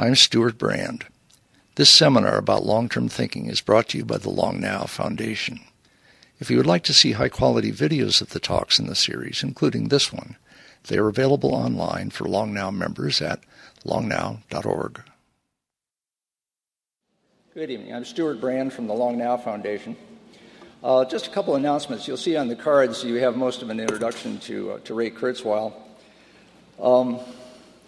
I'm Stewart Brand. This seminar about long term thinking is brought to you by the Long Now Foundation. If you would like to see high quality videos of the talks in the series, including this one, they are available online for Long Now members at longnow.org. Good evening. I'm Stewart Brand from the Long Now Foundation. Uh, just a couple announcements. You'll see on the cards you have most of an introduction to, uh, to Ray Kurzweil. Um,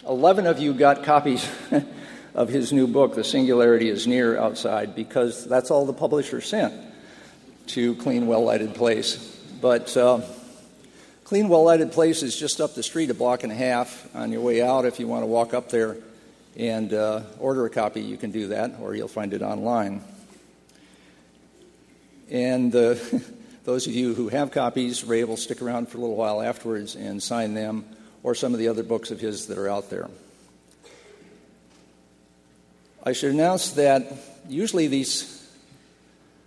11 of you got copies of his new book, The Singularity is Near, outside because that's all the publisher sent to Clean, Well Lighted Place. But uh, Clean, Well Lighted Place is just up the street, a block and a half. On your way out, if you want to walk up there and uh, order a copy, you can do that, or you'll find it online. And uh, those of you who have copies, Ray will stick around for a little while afterwards and sign them or some of the other books of his that are out there. I should announce that usually these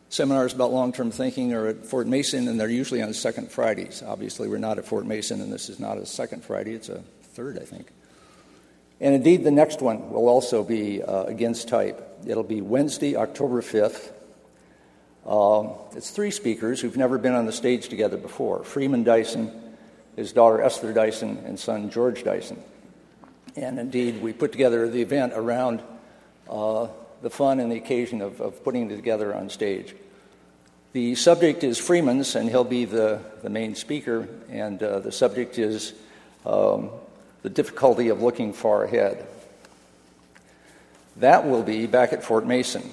seminars about long term thinking are at Fort Mason, and they're usually on second Fridays. Obviously, we're not at Fort Mason, and this is not a second Friday, it's a third, I think. And indeed, the next one will also be uh, against type. It'll be Wednesday, October 5th uh, it's three speakers who've never been on the stage together before Freeman Dyson, his daughter Esther Dyson, and son George Dyson. And indeed, we put together the event around uh, the fun and the occasion of, of, putting it together on stage. The subject is Freeman's, and he'll be the, the main speaker, and uh, the subject is um, the difficulty of looking far ahead. That will be back at Fort Mason.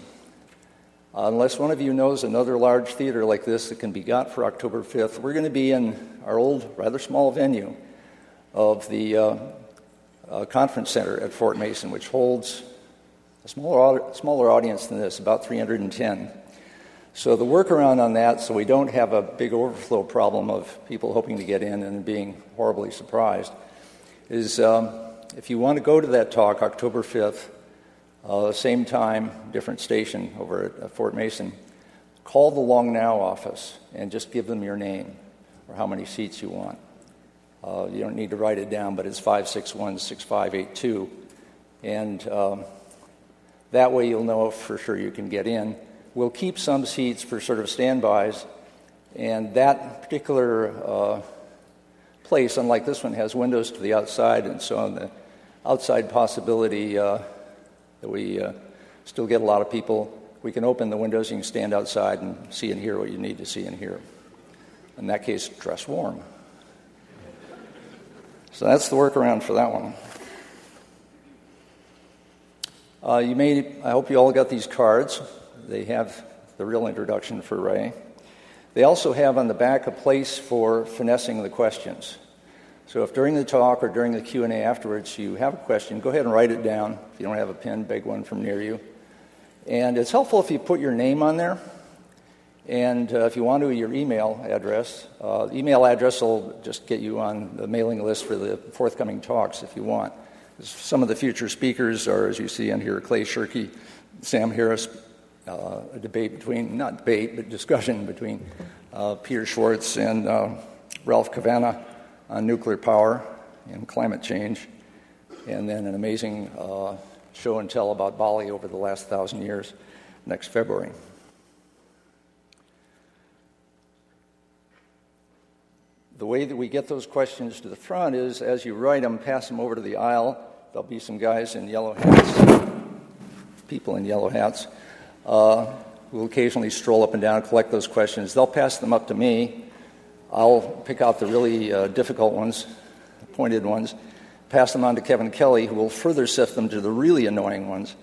Unless one of you knows another large theater like this that can be got for October 5th, we're going to be in our old, rather small venue of the uh, uh, conference center at Fort Mason, which holds a smaller, smaller audience than this, about 310. So the workaround on that, so we don't have a big overflow problem of people hoping to get in and being horribly surprised, is um, if you want to go to that talk October 5th, uh, same time, different station over at, Fort Mason. Call the Long Now office and just give them your name or how many seats you want. Uh, you don't need to write it down, but it's 561 6582. And um, that way you'll know for sure you can get in. We'll keep some seats for sort of standbys, and that particular uh, place, unlike this one, has windows to the outside, and so on the outside possibility uh, that we uh, still get a lot of people. We can open the windows, you can stand outside and see and hear what you need to see and hear. In that case, dress warm. So that's the workaround for that one. Uh, you may, I hope you all got these cards. They have the real introduction for Ray. They also have on the back a place for finessing the questions. So if during the talk or during the Q&A afterwards you have a question, go ahead and write it down. If you don't have a pen, beg one from near you. And it's helpful if you put your name on there. And uh, if you want to, your email address. Uh, email address will just get you on the mailing list for the forthcoming talks if you want. Some of the future speakers are, as you see on here, Clay Shirky, Sam Harris, uh, a debate between, not debate, but discussion between uh, Peter Schwartz and uh, Ralph Cavanagh on nuclear power and climate change, and then an amazing uh, show and tell about Bali over the last thousand years next February. The way that we get those questions to the front is as you write them, pass them over to the aisle. There'll be some guys in yellow hats, people in yellow hats, uh, who will occasionally stroll up and down and collect those questions. They'll pass them up to me, I'll pick out the really uh, difficult ones, pointed ones, pass them on to Kevin Kelly, who will further sift them to the really annoying ones.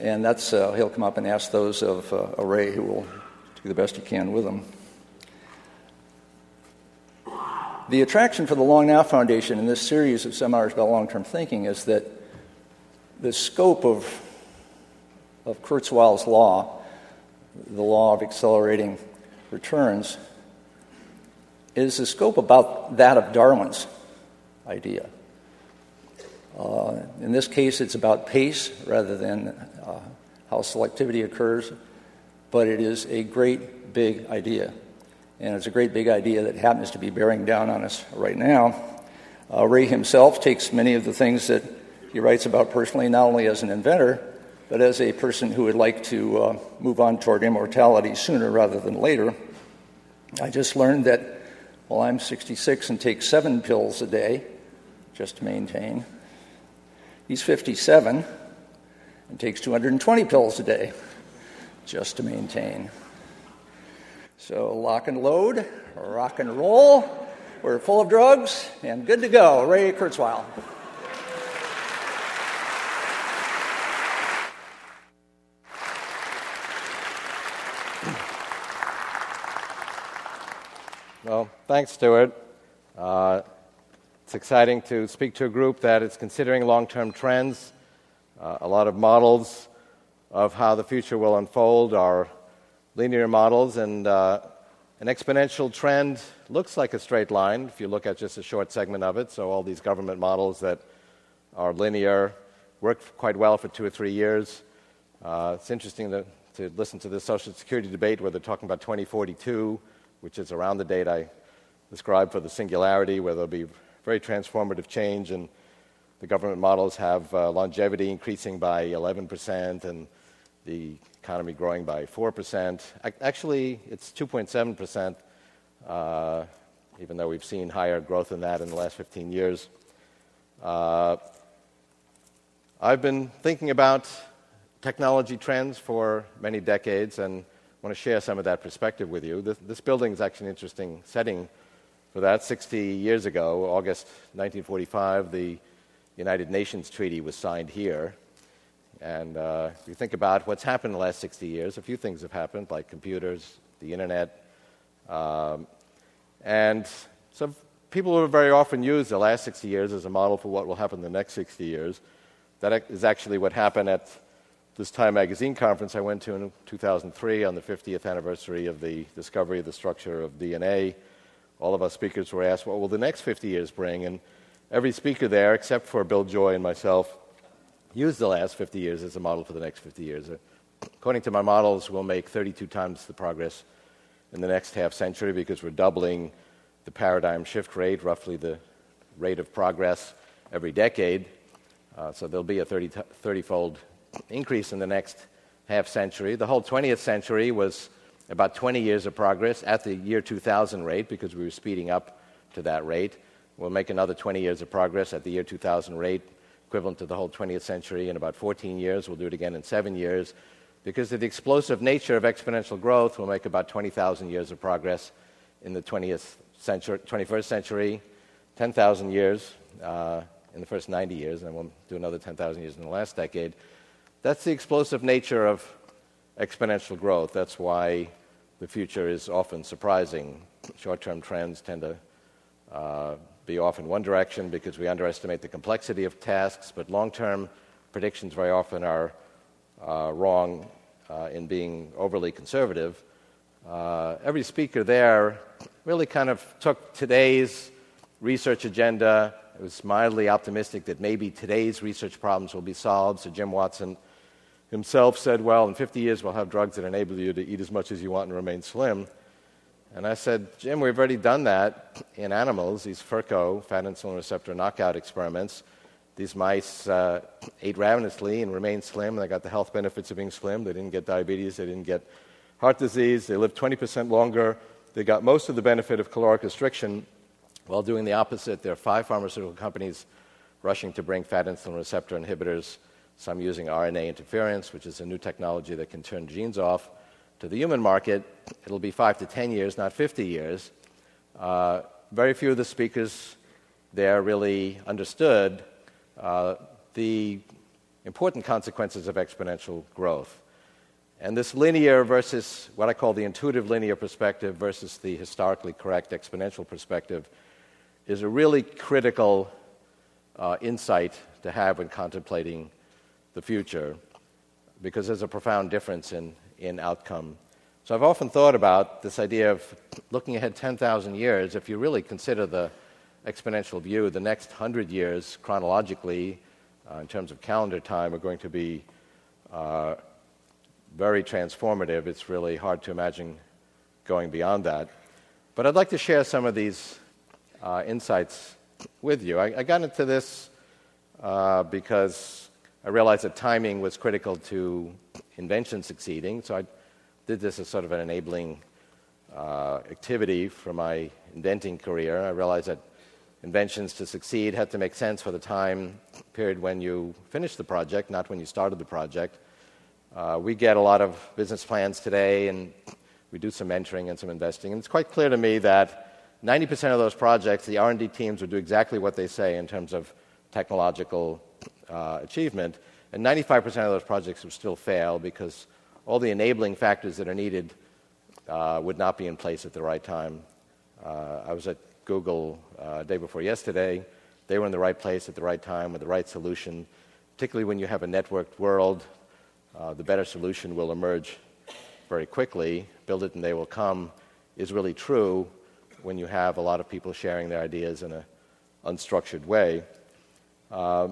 And that's, uh, he'll come up and ask those of uh, Ray, who will do the best he can with them. The attraction for the Long Now Foundation in this series of seminars about long term thinking is that the scope of, of Kurzweil's law, the law of accelerating returns, is the scope about that of Darwin's idea. Uh, in this case, it's about pace rather than uh, how selectivity occurs, but it is a great big idea. And it's a great big idea that happens to be bearing down on us right now. Uh, Ray himself takes many of the things that he writes about personally not only as an inventor, but as a person who would like to uh, move on toward immortality sooner rather than later. I just learned that while I'm 66 and take seven pills a day just to maintain, he's 57 and takes 220 pills a day just to maintain. So lock and load, rock and roll. We're full of drugs and good to go. Ray Kurzweil. Well, thanks, Stewart. Uh, it's exciting to speak to a group that is considering long term trends. Uh, a lot of models of how the future will unfold are linear models, and uh, an exponential trend looks like a straight line if you look at just a short segment of it. So, all these government models that are linear work quite well for two or three years. Uh, it's interesting to, to listen to the Social Security debate where they're talking about 2042, which is around the date I described for the singularity, where there'll be very transformative change, and the government models have uh, longevity increasing by 11%, and the economy growing by 4%. Actually, it's 2.7%, uh, even though we've seen higher growth than that in the last 15 years. Uh, I've been thinking about technology trends for many decades and want to share some of that perspective with you. This, this building is actually an interesting setting for that. 60 years ago, August 1945, the United Nations Treaty was signed here. And uh, if you think about what's happened in the last 60 years, a few things have happened, like computers, the internet. Um, and so people will very often use the last 60 years as a model for what will happen in the next 60 years. That is actually what happened at this Time Magazine conference I went to in 2003 on the 50th anniversary of the discovery of the structure of DNA. All of our speakers were asked, what will the next 50 years bring? And every speaker there, except for Bill Joy and myself, use the last 50 years as a model for the next 50 years. According to my models, we'll make 32 times the progress in the next half century because we're doubling the paradigm shift rate, roughly the rate of progress every decade. Uh, so there'll be a 30, 30 fold increase in the next half century. The whole 20th century was about 20 years of progress at the year 2000 rate because we were speeding up to that rate. We'll make another 20 years of progress at the year 2000 rate equivalent to the whole 20th century in about 14 years. We'll do it again in seven years. Because of the explosive nature of exponential growth, we'll make about 20,000 years of progress in the 20th century, 21st century, 10,000 years uh, in the first 90 years, and we'll do another 10,000 years in the last decade. That's the explosive nature of exponential growth. That's why the future is often surprising. Short term trends tend to uh, be off in one direction because we underestimate the complexity of tasks, but long term predictions very often are uh, wrong uh, in being overly conservative. Uh, every speaker there really kind of took today's research agenda. It was mildly optimistic that maybe today's research problems will be solved. So Jim Watson himself said, Well, in 50 years, we'll have drugs that enable you to eat as much as you want and remain slim. And I said, Jim, we've already done that in animals, these FIRKO, fat insulin receptor knockout experiments. These mice uh, ate ravenously and remained slim. They got the health benefits of being slim. They didn't get diabetes. They didn't get heart disease. They lived 20% longer. They got most of the benefit of caloric restriction while doing the opposite. There are five pharmaceutical companies rushing to bring fat insulin receptor inhibitors, some using RNA interference, which is a new technology that can turn genes off to the human market, it'll be five to 10 years, not 50 years. Uh, very few of the speakers there really understood uh, the important consequences of exponential growth. And this linear versus what I call the intuitive linear perspective versus the historically correct exponential perspective is a really critical uh, insight to have when contemplating the future because there's a profound difference in, in outcome. So I've often thought about this idea of looking ahead 10,000 years. If you really consider the exponential view, the next 100 years chronologically, uh, in terms of calendar time, are going to be uh, very transformative. It's really hard to imagine going beyond that. But I'd like to share some of these uh, insights with you. I, I, got into this uh, because I realized that timing was critical to invention succeeding. So I did this as sort of an enabling uh, activity for my inventing career. I realized that inventions to succeed had to make sense for the time period when you finished the project, not when you started the project. Uh, we get a lot of business plans today, and we do some mentoring and some investing. And it's quite clear to me that 90% of those projects, the R&D teams would do exactly what they say in terms of technological uh, achievement, and 95% of those projects would still fail because all the enabling factors that are needed uh, would not be in place at the right time. Uh, I was at Google uh, day before yesterday. They were in the right place at the right time with the right solution. Particularly when you have a networked world, uh, the better solution will emerge very quickly. Build it and they will come is really true when you have a lot of people sharing their ideas in an unstructured way. Uh,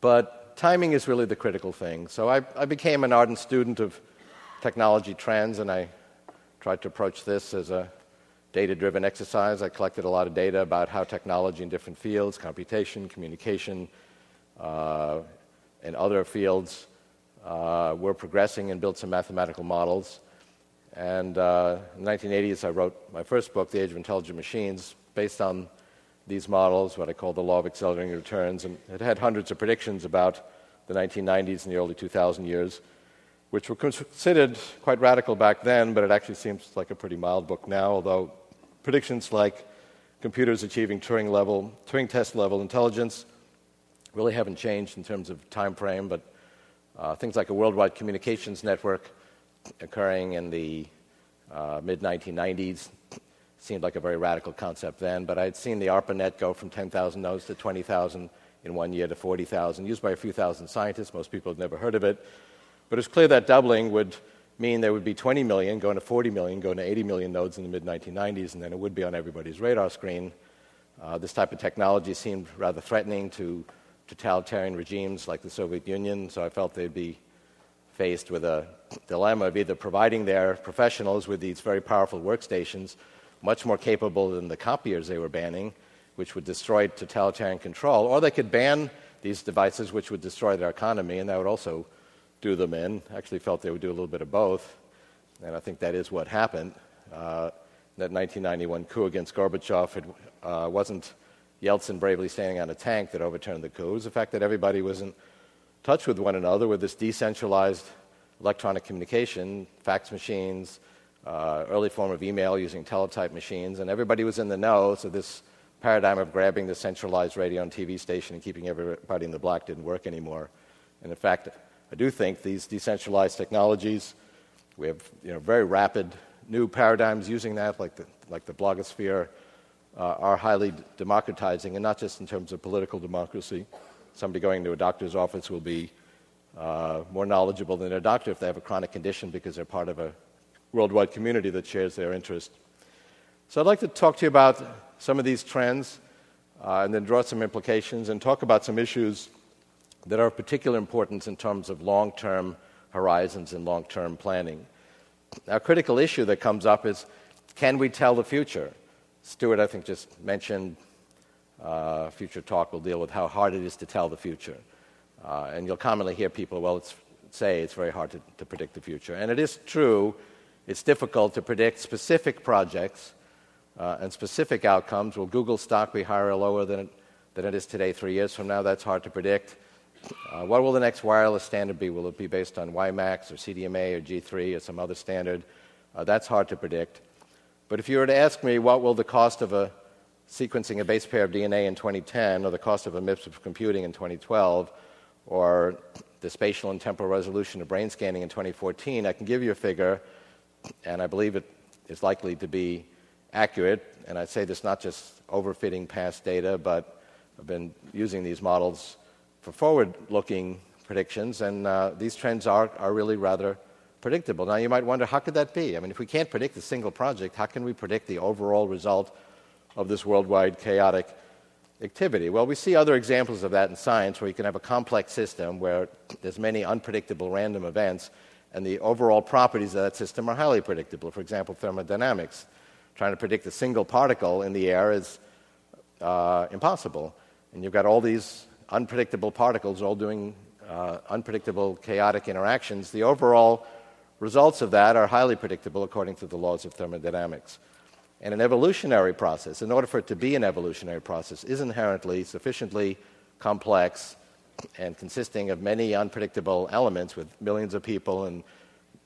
but timing is really the critical thing. So I, I became an ardent student of technology trends, and I tried to approach this as a data driven exercise. I collected a lot of data about how technology in different fields, computation, communication, uh, and other fields, uh, were progressing and built some mathematical models. And uh, in the 1980s, I wrote my first book, The Age of Intelligent Machines, based on these models, what I call the law of accelerating returns. And it had hundreds of predictions about the 1990s and the early 2000 years which were considered quite radical back then, but it actually seems like a pretty mild book now, although predictions like computers achieving Turing level, Turing test level intelligence really haven't changed in terms of time frame, but uh, things like a worldwide communications network occurring in the uh, mid 1990s seemed like a very radical concept then, but I'd seen the ARPANET go from 10,000 nodes to 20,000 in one year to 40,000, used by a few thousand scientists. Most people had never heard of it. But it's clear that doubling would mean there would be 20 million, going to 40 million, going to 80 million nodes in the mid 1990s, and then it would be on everybody's radar screen. Uh, this type of technology seemed rather threatening to totalitarian regimes like the Soviet Union, so I felt they'd be faced with a dilemma of either providing their professionals with these very powerful workstations, much more capable than the copiers they were banning, which would destroy totalitarian control, or they could ban these devices, which would destroy their economy, and that would also do them in. Actually, felt they would do a little bit of both, and I think that is what happened. Uh, that 1991 coup against Gorbachev it, uh, wasn't Yeltsin bravely standing on a tank that overturned the coup. It was the fact that everybody was in touch with one another with this decentralized electronic communication, fax machines, uh, early form of email using teletype machines, and everybody was in the know. So this paradigm of grabbing the centralized radio and TV station and keeping everybody in the black didn't work anymore. And in fact, I do think these decentralized technologies, we have you know, very rapid new paradigms using that, like the, like the blogosphere, uh, are highly democratizing, and not just in terms of political democracy. Somebody going to a doctor's office will be uh, more knowledgeable than a doctor if they have a chronic condition because they're part of a worldwide community that shares their interest. So I'd like to talk to you about some of these trends uh, and then draw some implications and talk about some issues that are of particular importance in terms of long term horizons and long term planning. A critical issue that comes up is can we tell the future? Stewart, I think, just mentioned uh, future talk will deal with how hard it is to tell the future. Uh, and you'll commonly hear people, well, it's, say it's very hard to, to predict the future. And it is true, it's difficult to predict specific projects uh, and specific outcomes. Will Google stock be higher or lower than it, than it is today three years from now? That's hard to predict. Uh, what will the next wireless standard be? Will it be based on WiMAX or CDMA or G3 or some other standard? Uh, that's hard to predict. But if you were to ask me what will the cost of a sequencing a base pair of DNA in 2010 or the cost of a MIPS of computing in 2012 or the spatial and temporal resolution of brain scanning in 2014, I can give you a figure, and I believe it is likely to be accurate. And I say this not just overfitting past data, but I've been using these models for forward looking predictions, and uh, these trends are, are really rather predictable. Now, you might wonder how could that be? I mean, if we can't predict a single project, how can we predict the overall result of this worldwide chaotic activity? Well, we see other examples of that in science where you can have a complex system where there's many unpredictable random events, and the overall properties of that system are highly predictable. For example, thermodynamics. Trying to predict a single particle in the air is uh, impossible. And you've got all these unpredictable particles all doing uh, unpredictable, chaotic interactions, the overall results of that are highly predictable according to the laws of thermodynamics. And an evolutionary process, in order for it to be an evolutionary process, is inherently sufficiently complex and consisting of many unpredictable elements with millions of people and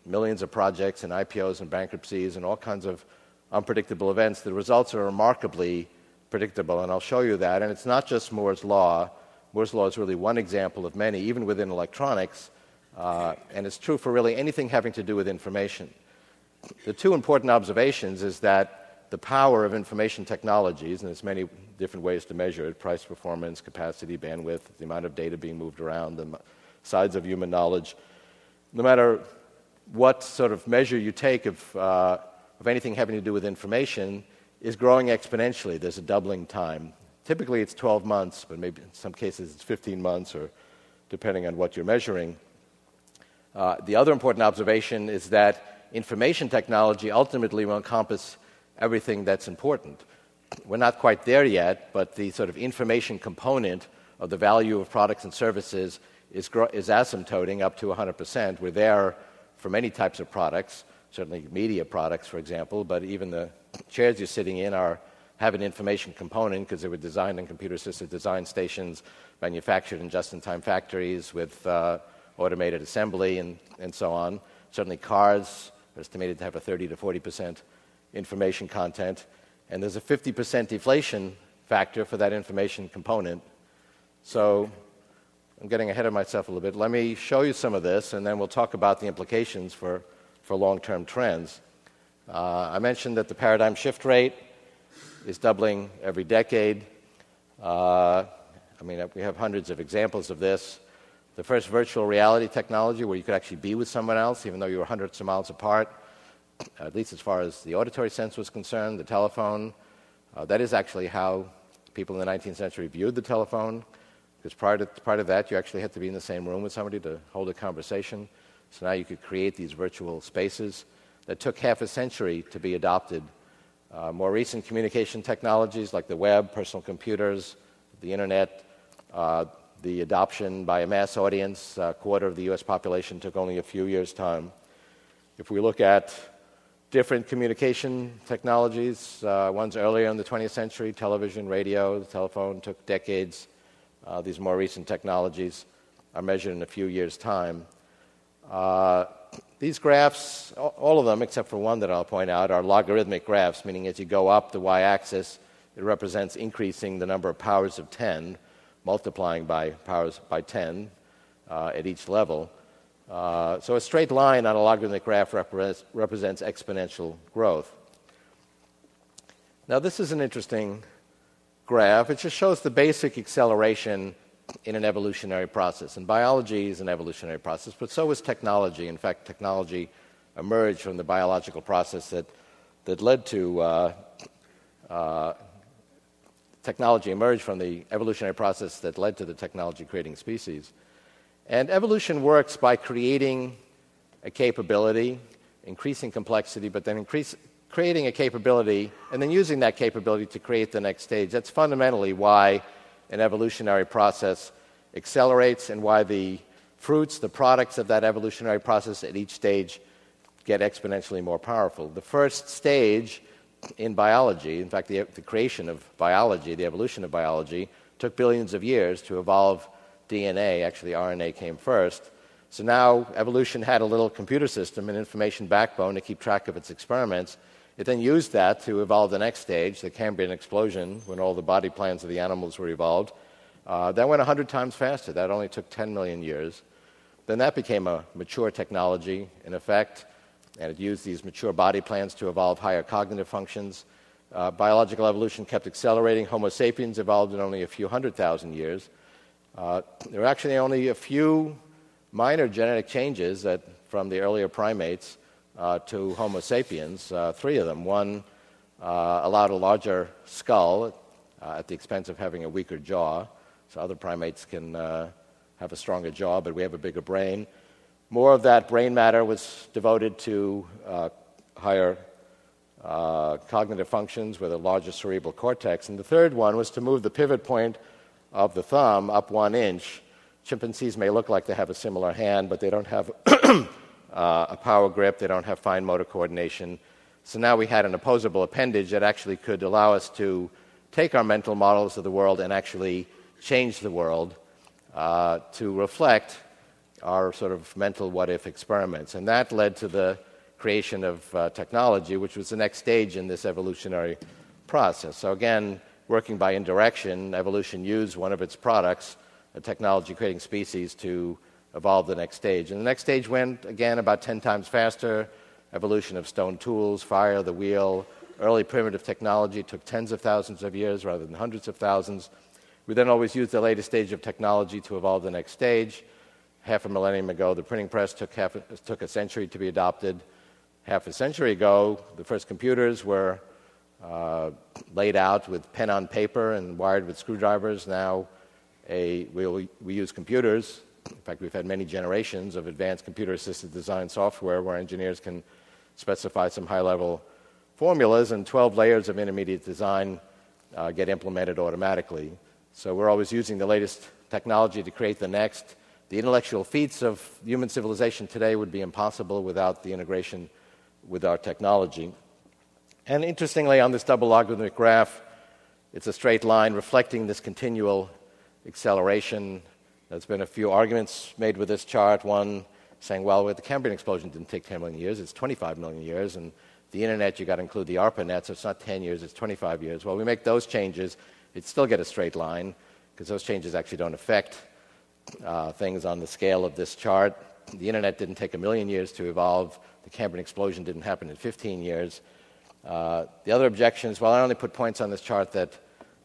millions of projects and IPOs and bankruptcies and all kinds of unpredictable events. The results are remarkably predictable, and I'll show you that. And it's not just Moore's Law. Moore's Law is really one example of many, even within electronics, uh, and it's true for really anything having to do with information. The two important observations is that the power of information technologies, and there's many different ways to measure it price, performance, capacity, bandwidth, the amount of data being moved around, the size of human knowledge. No matter what sort of measure you take of, uh, of anything having to do with information, is growing exponentially. There's a doubling time. Typically, it's 12 months, but maybe in some cases it's 15 months, or depending on what you're measuring. Uh, the other important observation is that information technology ultimately will encompass everything that's important. We're not quite there yet, but the sort of information component of the value of products and services is, is asymptoting up to 100%. We're there for many types of products, certainly media products, for example, but even the chairs you're sitting in are have an information component because they were designed in computer assisted design stations, manufactured in just in time factories with uh, automated assembly and, and so on. Certainly, cars are estimated to have a 30 to 40 percent information content, and there's a 50% deflation factor for that information component. So I'm getting ahead of myself a little bit. Let me show you some of this, and then we'll talk about the implications for, for long term trends. Uh, I mentioned that the paradigm shift rate is doubling every decade. Uh, I mean, we have hundreds of examples of this. The first virtual reality technology, where you could actually be with someone else, even though you were hundreds of miles apart, at least as far as the auditory sense was concerned, the telephone. Uh, that is actually how people in the 19th century viewed the telephone, because prior to, prior to that, you actually had to be in the same room with somebody to hold a conversation. So now you could create these virtual spaces that took half a century to be adopted. Uh, more recent communication technologies like the web, personal computers, the internet, uh, the adoption by a mass audience, a quarter of the US population, took only a few years' time. If we look at different communication technologies. Uh, ones earlier in the 20th century, television, radio, the telephone took decades. Uh, these more recent technologies are measured in a few years' time. Uh, these graphs, all of them except for one that I'll point out, are logarithmic graphs, meaning as you go up the y axis, it represents increasing the number of powers of 10, multiplying by powers by 10 uh, at each level. Uh, so a straight line on a logarithmic graph represents, represents exponential growth. Now, this is an interesting graph. It just shows the basic acceleration in an evolutionary process. And biology is an evolutionary process, but so is technology. In fact, technology emerged from the biological process that, that led to uh, uh, technology emerged from the evolutionary process that led to the technology creating species. And evolution works by creating a capability, increasing complexity, but then increase, creating a capability and then using that capability to create the next stage. That's fundamentally why an evolutionary process accelerates and why the fruits, the products of that evolutionary process at each stage get exponentially more powerful. The first stage in biology, in fact, the, the creation of biology, the evolution of biology, took billions of years to evolve DNA, actually, RNA came first. So now evolution had a little computer system, an information backbone to keep track of its experiments. It then used that to evolve the next stage, the Cambrian explosion, when all the body plans of the animals were evolved. Uh, that went 100 times faster. That only took 10 million years. Then that became a mature technology, in effect, and it used these mature body plans to evolve higher cognitive functions. Uh, biological evolution kept accelerating. Homo sapiens evolved in only a few hundred thousand years. Uh, there are actually only a few minor genetic changes that, from the earlier primates uh, to Homo sapiens, uh, three of them. One uh, allowed a larger skull uh, at the expense of having a weaker jaw, so other primates can have a stronger jaw, but we have a bigger brain. More of that brain matter was devoted to higher cognitive functions with a larger cerebral cortex. And the third one was to move the pivot point of the thumb up one inch. Chimpanzees may look like they have a similar hand, but they don't have uh, a power grip, they don't have fine motor coordination. So now we had an opposable appendage that actually could allow us to take our mental models of the world and actually change the world uh, to reflect our sort of mental what if experiments. And that led to the creation of uh, technology, which was the next stage in this evolutionary process. So, again, working by indirection, evolution used one of its products, a technology creating species, to evolve the next stage. And the next stage went, again, about 10 times faster. Evolution of stone tools, fire, the wheel, early primitive technology took tens of thousands of years rather than hundreds of thousands. We then always used the latest stage of technology to evolve the next stage. Half a millennium ago, the printing press took, half took a century to be adopted. Half a century ago, the first computers were uh, laid out with pen on paper and wired with screwdrivers. Now, a, we, we use computers. In fact, we've had many generations of advanced computer assisted design software where engineers can specify some high level formulas, and 12 layers of intermediate design uh, get implemented automatically. So we're always using the latest technology to create the next. The intellectual feats of human civilization today would be impossible without the integration with our technology. And interestingly, on this double logarithmic graph, it's a straight line reflecting this continual acceleration. There's been a few arguments made with this chart. One saying, well, the Cambrian explosion didn't take 10 million years, it's 25 million years. And the internet, you've got to include the ARPANET, so it's not 10 years, it's 25 years. Well, we make those changes, it'd still get a straight line because those changes actually don't affect uh, things on the scale of this chart. The internet didn't take a million years to evolve. The Cambrian explosion didn't happen in 15 years. Uh, the other objection is well, I only put points on this chart that,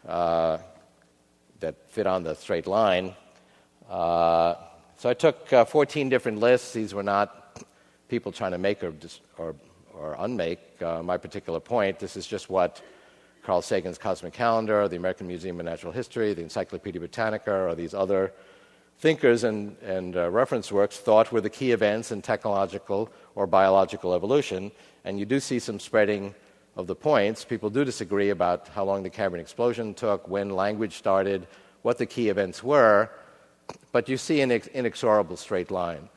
uh, that fit on the straight line. Uh, so I took uh, 14 different lists. These were not people trying to make or, or, or unmake uh, my particular point. This is just what Carl Sagan's Cosmic Calendar, the American Museum of Natural History, the Encyclopedia Britannica, or these other thinkers and, and uh, reference works thought were the key events in technological or biological evolution. And you do see some spreading of the points. People do disagree about how long the Cambrian explosion took, when language started, what the key events were, but you see an inexorable straight line.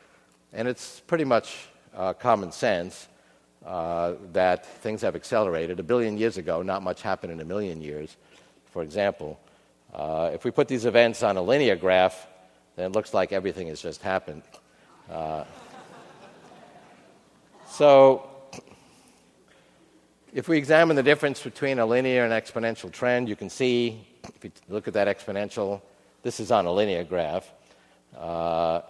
And it's pretty much uh, common sense uh, that things have accelerated. A billion years ago, not much happened in a million years, for example. Uh, if we put these events on a linear graph, then it looks like everything has just happened. Uh, so, if we examine the difference between a linear and exponential trend, you can see, if you look at that exponential, this is on a linear graph. Uh,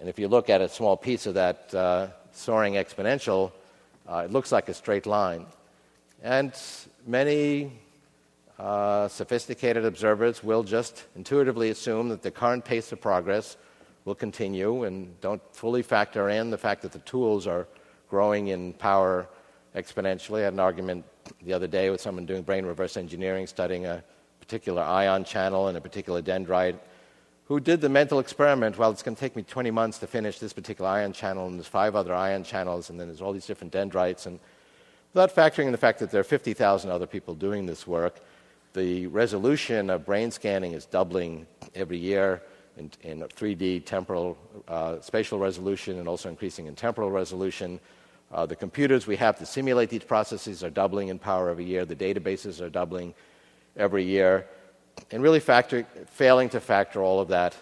and if you look at a small piece of that uh, soaring exponential, uh, it looks like a straight line. And many uh, sophisticated observers will just intuitively assume that the current pace of progress will continue and don't fully factor in the fact that the tools are growing in power exponentially. I had an argument the other day with someone doing brain reverse engineering, studying a particular ion channel in a particular dendrite, who did the mental experiment well, it's going to take me 20 months to finish this particular ion channel, and there's five other ion channels, and then there's all these different dendrites. And without factoring in the fact that there are 50,000 other people doing this work, the resolution of brain scanning is doubling every year in, in 3D temporal uh, spatial resolution and also increasing in temporal resolution. Uh, the computers we have to simulate these processes are doubling in power every year. The databases are doubling every year. And really factor, failing to factor all of that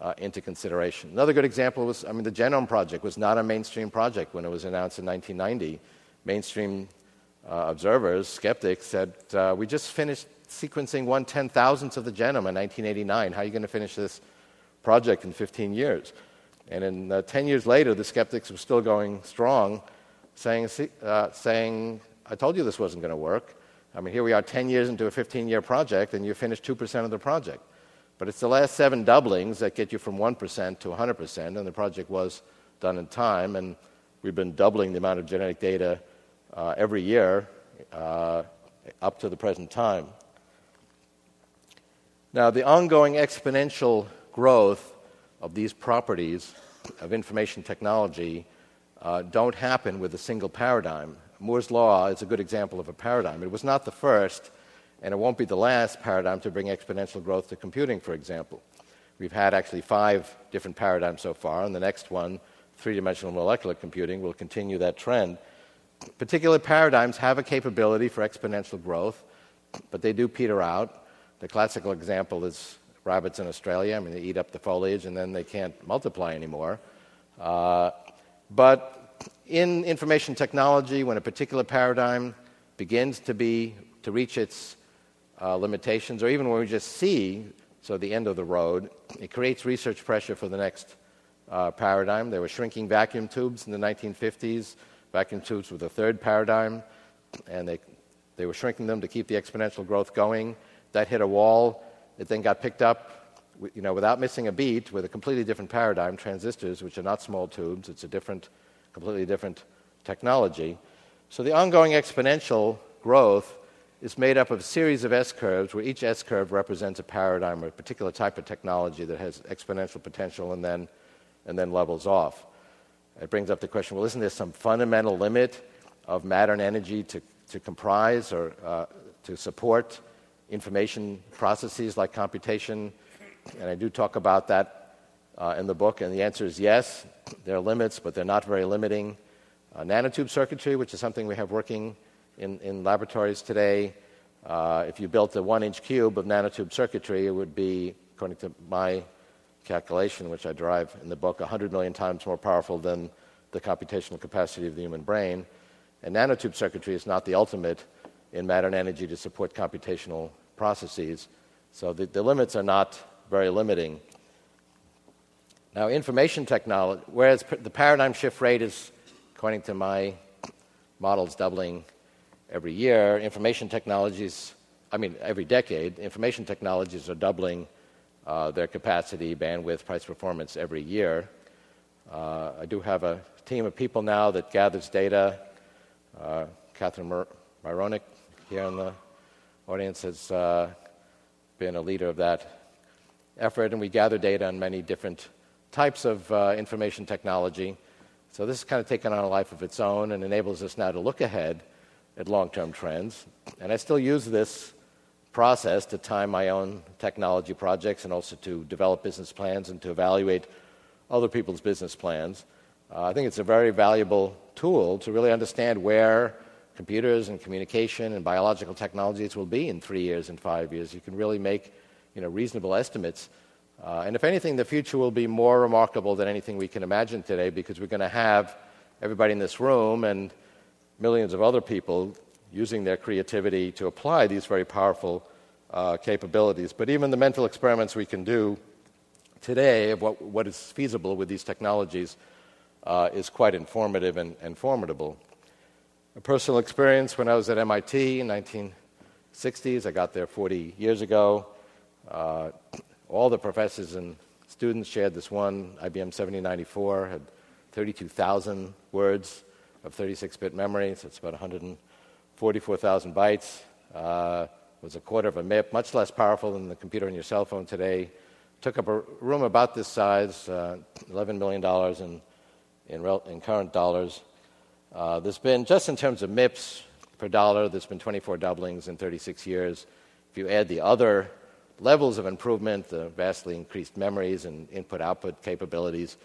uh, into consideration. Another good example was I mean, the Genome Project was not a mainstream project when it was announced in 1990. Mainstream uh, observers, skeptics, said, uh, We just finished sequencing one ten thousandth of the genome in 1989. How are you going to finish this project in 15 years? And in, uh, 10 years later, the skeptics were still going strong saying, uh, saying I told you this wasn't going to work. I mean, here we are 10 years into a 15 year project, and you finished 2% of the project. But it's the last seven doublings that get you from 1% to 100%, and the project was done in time, and we've been doubling the amount of genetic data uh, every year uh, up to the present time. Now, the ongoing exponential growth of these properties of information technology uh, don't happen with a single paradigm. Moore's Law is a good example of a paradigm. It was not the first, And it won't be the last paradigm to bring exponential growth to computing, for example. We've had actually five different paradigms so far, and the next one, three dimensional molecular computing, will continue that trend. Particular paradigms have a capability for exponential growth, but they do peter out. The classical example is rabbits in Australia. I mean, they eat up the foliage and then they can't multiply anymore. Uh, but in information technology, when a particular paradigm begins to be to reach its uh, limitations, or even when we just see so the end of the road, it creates research pressure for the next uh, paradigm. There were shrinking vacuum tubes in the 1950s. Vacuum tubes were the third paradigm, and they, they were shrinking them to keep the exponential growth going. That hit a wall. It then got picked up, you know, without missing a beat, with a completely different paradigm, transistors, which are not small tubes. It's a different, completely different technology. So the ongoing exponential growth is made up of a series of S curves where each S curve represents a paradigm or a particular type of technology that has exponential potential and then, and then levels off. It brings up the question well, isn't there some fundamental limit of matter and energy to, to comprise or uh, to support information processes like computation? And I do talk about that uh, in the book, and the answer is yes. There are limits, but they're not very limiting. Uh, nanotube circuitry, which is something we have working in, in laboratories today. Uh, if you built a one inch cube of nanotube circuitry, it would be, according to my calculation, which I derive in the book, 100 million times more powerful than the computational capacity of the human brain. And nanotube circuitry is not the ultimate in matter and energy to support computational processes. So the, the limits are not very limiting. Now, information technology, whereas the paradigm shift rate is, according to my models, doubling every year. Information technologies, I mean, every decade, information technologies are doubling uh, their capacity, bandwidth, price performance every year. Uh, I do have a team of people now that gathers data. Uh, Catherine Myr- Myronic here in the audience has uh, been a leader of that effort, and we gather data on many different types of uh, information technology. So this has kind of taken on a life of its own and enables us now to look ahead at long term trends. And I still use this process to time my own technology projects and also to develop business plans and to evaluate other people's business plans. Uh, I think it's a very valuable tool to really understand where computers and communication and biological technologies will be in three years and five years. You can really make you know, reasonable estimates. Uh, and if anything, the future will be more remarkable than anything we can imagine today because we're going to have everybody in this room and millions of other people using their creativity to apply these very powerful uh, capabilities. But even the mental experiments we can do today of what, what is feasible with these technologies uh, is quite informative and, and, formidable. A personal experience when I was at MIT in 1960s, I got there 40 years ago. Uh, all the professors and students shared this one IBM 7094, had 32,000 words of 36-bit memory, so it's about 144,000 bytes. Uh, was a quarter of a MIP, much less powerful than the computer on your cell phone today. Took up a room about this size, uh, $11 million in, in, rel- in current dollars. Uh, there's been, just in terms of MIPS per dollar, there's been 24 doublings in 36 years. If you add the other levels of improvement, the vastly increased memories and input output capabilities,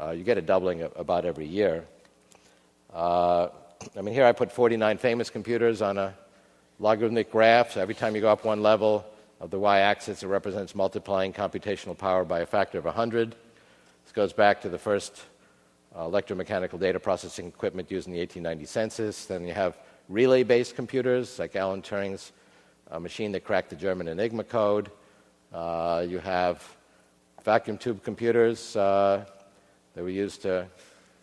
uh, you get a doubling about every year. Uh, I mean, here I put 49 famous computers on a logarithmic graph. So every time you go up one level of the y axis, it represents multiplying computational power by a factor of 100. This goes back to the first uh, electromechanical data processing equipment used in the 1890 census. Then you have relay based computers, like Alan Turing's uh, machine that cracked the German Enigma code. Uh, you have vacuum tube computers uh, that were used to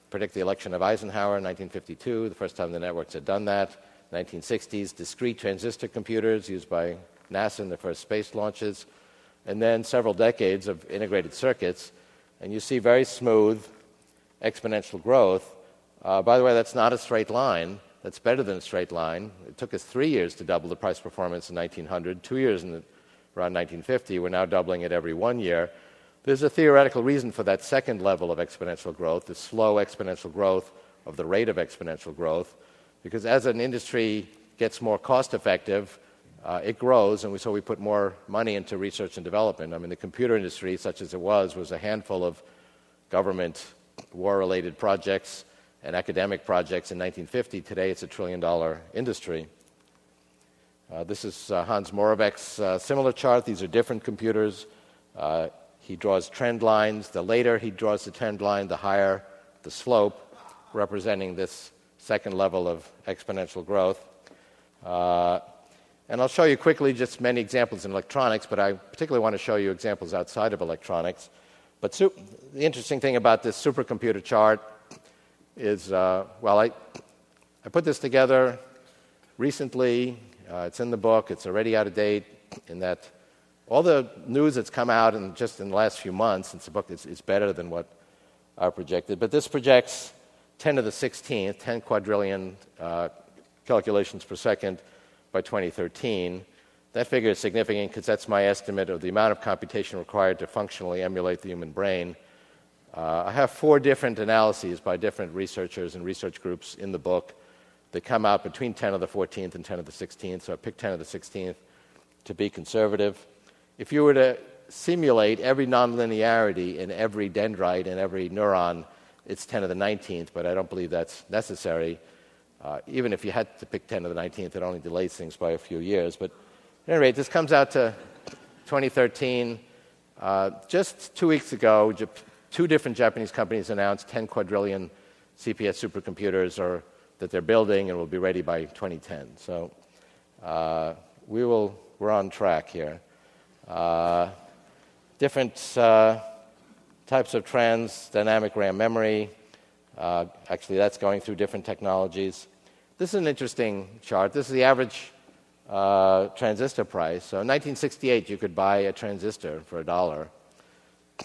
predict the election of Eisenhower in 1952, the first time the networks had done that. 1960s, discrete transistor computers used by NASA in the first space launches, and then several decades of integrated circuits. And you see very smooth exponential growth. Uh, by the way, that's not a straight line. That's better than a straight line. It took us three years to double the price performance in 1900, two years in the, around 1950. We're now doubling it every one year. There's a theoretical reason for that second level of exponential growth, the slow exponential growth of the rate of exponential growth, because as an industry gets more cost effective, uh, it grows, and we, so we put more money into research and development. I mean, the computer industry, such as it was, was a handful of government war related projects and academic projects in 1950. Today, it's a trillion dollar industry. Uh, this is uh, Hans Moravec's uh, similar chart. These are different computers. Uh, he draws trend lines. The later he draws the trend line, the higher the slope, representing this second level of exponential growth. Uh, and I'll show you quickly just many examples in electronics, but I particularly want to show you examples outside of electronics. But the interesting thing about this supercomputer chart is, uh, well, I, I put this together recently. Uh, it's in the book. It's already out of date in that all the news that's come out in just in the last few months since the book is, is better than what I projected. But this projects 10 to the 16th, 10 quadrillion uh, calculations per second by 2013. That figure is significant because that's my estimate of the amount of computation required to functionally emulate the human brain. Uh, I have four different analyses by different researchers and research groups in the book that come out between 10 of the 14th and 10 of the 16th, so I picked 10 of the 16th to be conservative. If you were to simulate every nonlinearity in every dendrite and every neuron, it's 10 of the 19th, but I don't believe that's necessary. Uh, even if you had to pick 10 of the 19th, it only delays things by a few years. But at any rate, this comes out to 2013. Uh, just two weeks ago, Jap- two different Japanese companies announced 10 quadrillion CPS supercomputers or that they're building and will be ready by 2010. So uh, we will, we're on track here. Uh, different uh, types of trends, dynamic RAM memory. Uh, actually, that's going through different technologies. This is an interesting chart. This is the average uh, transistor price. So in 1968, you could buy a transistor for a dollar.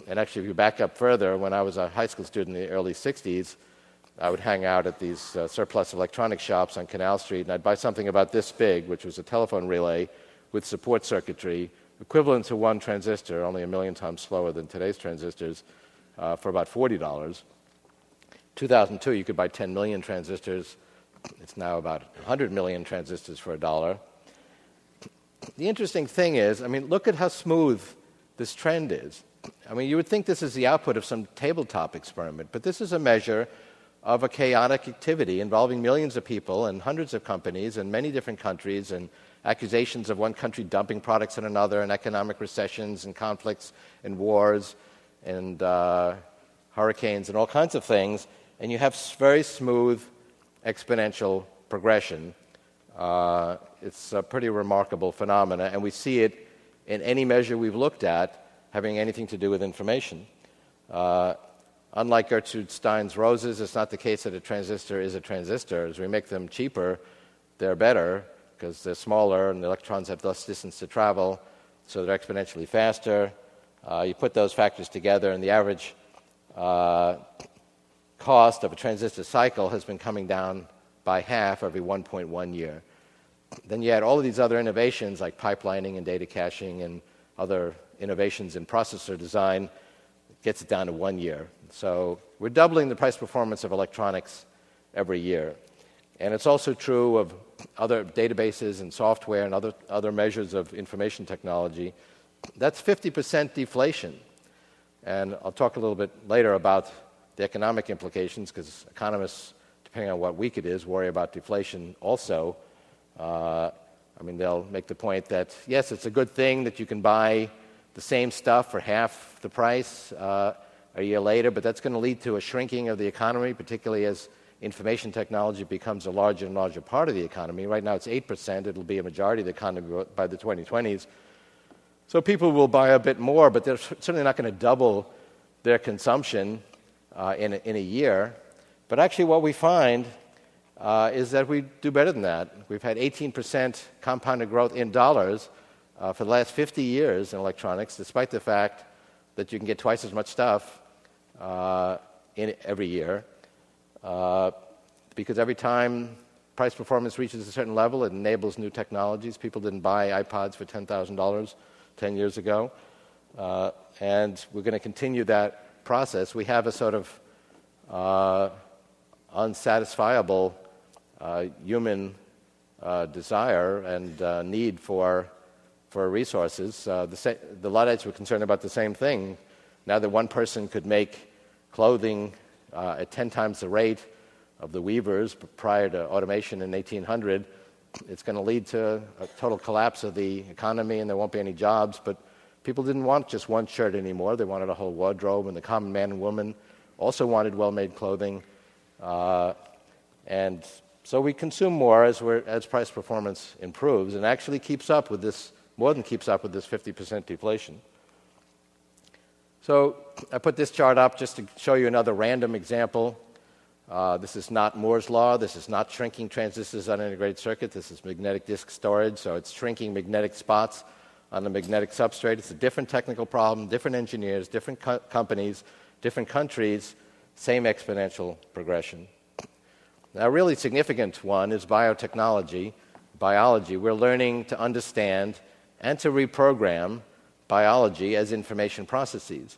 And actually, if you back up further, when I was a high school student in the early 60s, I would hang out at these uh, surplus electronic shops on Canal Street, and I'd buy something about this big, which was a telephone relay with support circuitry, equivalent to one transistor, only a million times slower than today's transistors, uh, for about $40. 2002, you could buy 10 million transistors. It's now about 100 million transistors for a dollar. The interesting thing is, I mean, look at how smooth this trend is. I mean, you would think this is the output of some tabletop experiment, but this is a measure of a chaotic activity involving millions of people and hundreds of companies in many different countries and accusations of one country dumping products on another and economic recessions and conflicts and wars and uh, hurricanes and all kinds of things. And you have very smooth exponential progression. Uh, it's a pretty remarkable phenomena, and we see it in any measure we've looked at having anything to do with information. Uh, unlike Gertrude Stein's roses, it's not the case that a transistor is a transistor. As we make them cheaper, they're better because they're smaller and the electrons have less distance to travel, so they're exponentially faster. Uh, you put those factors together, and the average uh, cost of a transistor cycle has been coming down by half every 1.1 year. Then you add all of these other innovations like pipelining and data caching and other innovations in processor design, gets it down to one year. So we're doubling the price performance of electronics every year. And it's also true of other databases and software and other, other measures of information technology. That's 50% deflation. And I'll talk a little bit later about the economic implications because economists, depending on what week it is, worry about deflation also. Uh, I mean, they'll make the point that, yes, it's a good thing that you can buy the same stuff for half the price uh, a year later, but that's going to lead to a shrinking of the economy, particularly as information technology becomes a larger and larger part of the economy. Right now it's 8%, it'll be a majority of the economy by the 2020s. So people will buy a bit more, but they're certainly not going to double their consumption uh, in, a, in a year. But actually, what we find uh, is that we do better than that. We've had 18% compounded growth in dollars uh, for the last 50 years in electronics, despite the fact that you can get twice as much stuff uh, in every year. Uh, because every time price performance reaches a certain level, it enables new technologies. People didn't buy iPods for $10,000 10 years ago. Uh, and we're going to continue that process. We have a sort of uh, unsatisfiable human uh, desire and uh, need for, for resources. Uh, the, sa- the Luddites were concerned about the same thing. Now that one person could make clothing uh, at 10 times the rate of the weavers prior to automation in 1800, it's going to lead to a total collapse of the economy and there won't be any jobs. But people didn't want just one shirt anymore, they wanted a whole wardrobe, and the common man and woman also wanted well made clothing. Uh, and so we consume more as, as price performance improves and actually keeps up with this, more than keeps up with this 50% deflation. So I put this chart up just to show you another random example. Uh, this is not Moore's law. This is not shrinking transistors on an integrated circuit. This is magnetic disk storage. So it's shrinking magnetic spots on the magnetic substrate. It's a different technical problem, different engineers, different co- companies, different countries, same exponential progression. A really significant one is biotechnology, biology. We're learning to understand and to reprogram biology as information processes.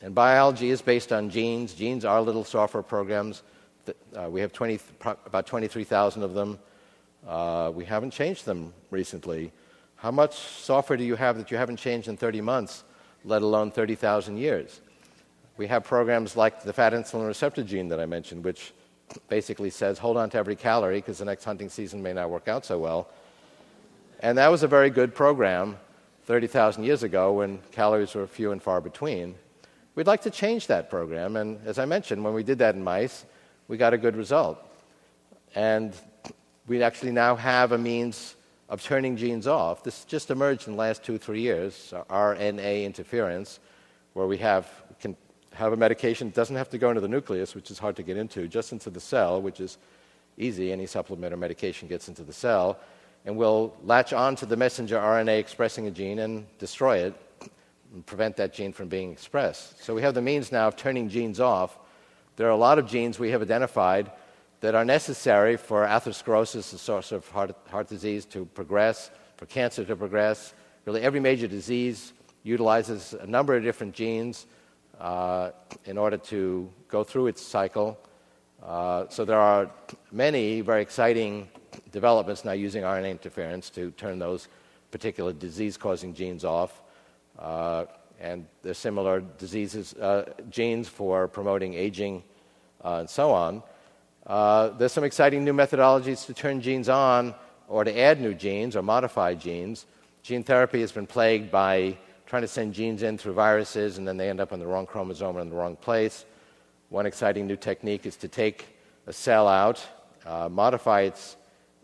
And biology is based on genes. Genes are little software programs. That, uh, we have 20, about 23,000 of them. Uh, we haven't changed them recently. How much software do you have that you haven't changed in 30 months, let alone 30,000 years? We have programs like the fat insulin receptor gene that I mentioned, which basically says hold on to every calorie because the next hunting season may not work out so well. And that was a very good program 30,000 years ago when calories were few and far between. We'd like to change that program, and as I mentioned, when we did that in mice, we got a good result. And we actually now have a means of turning genes off. This just emerged in the last two, three years, RNA interference, where we have have a medication that doesn't have to go into the nucleus, which is hard to get into, just into the cell, which is easy. Any supplement or medication gets into the cell, and will latch onto the messenger RNA expressing a gene and destroy it and prevent that gene from being expressed. So we have the means now of turning genes off. There are a lot of genes we have identified that are necessary for atherosclerosis, the source of heart, heart disease, to progress, for cancer to progress. Really, every major disease utilizes a number of different genes in order to go through its cycle. Uh, so there are many very exciting developments now using RNA interference to turn those particular disease-causing genes off. Uh, and there's similar diseases, uh, genes for promoting aging uh, and so on. Uh, there's some exciting new methodologies to turn genes on or to add new genes or modify genes. Gene therapy has been plagued by trying to send genes in through viruses, and then they end up on the wrong chromosome in the wrong place. One exciting new technique is to take a cell out, uh, modify its,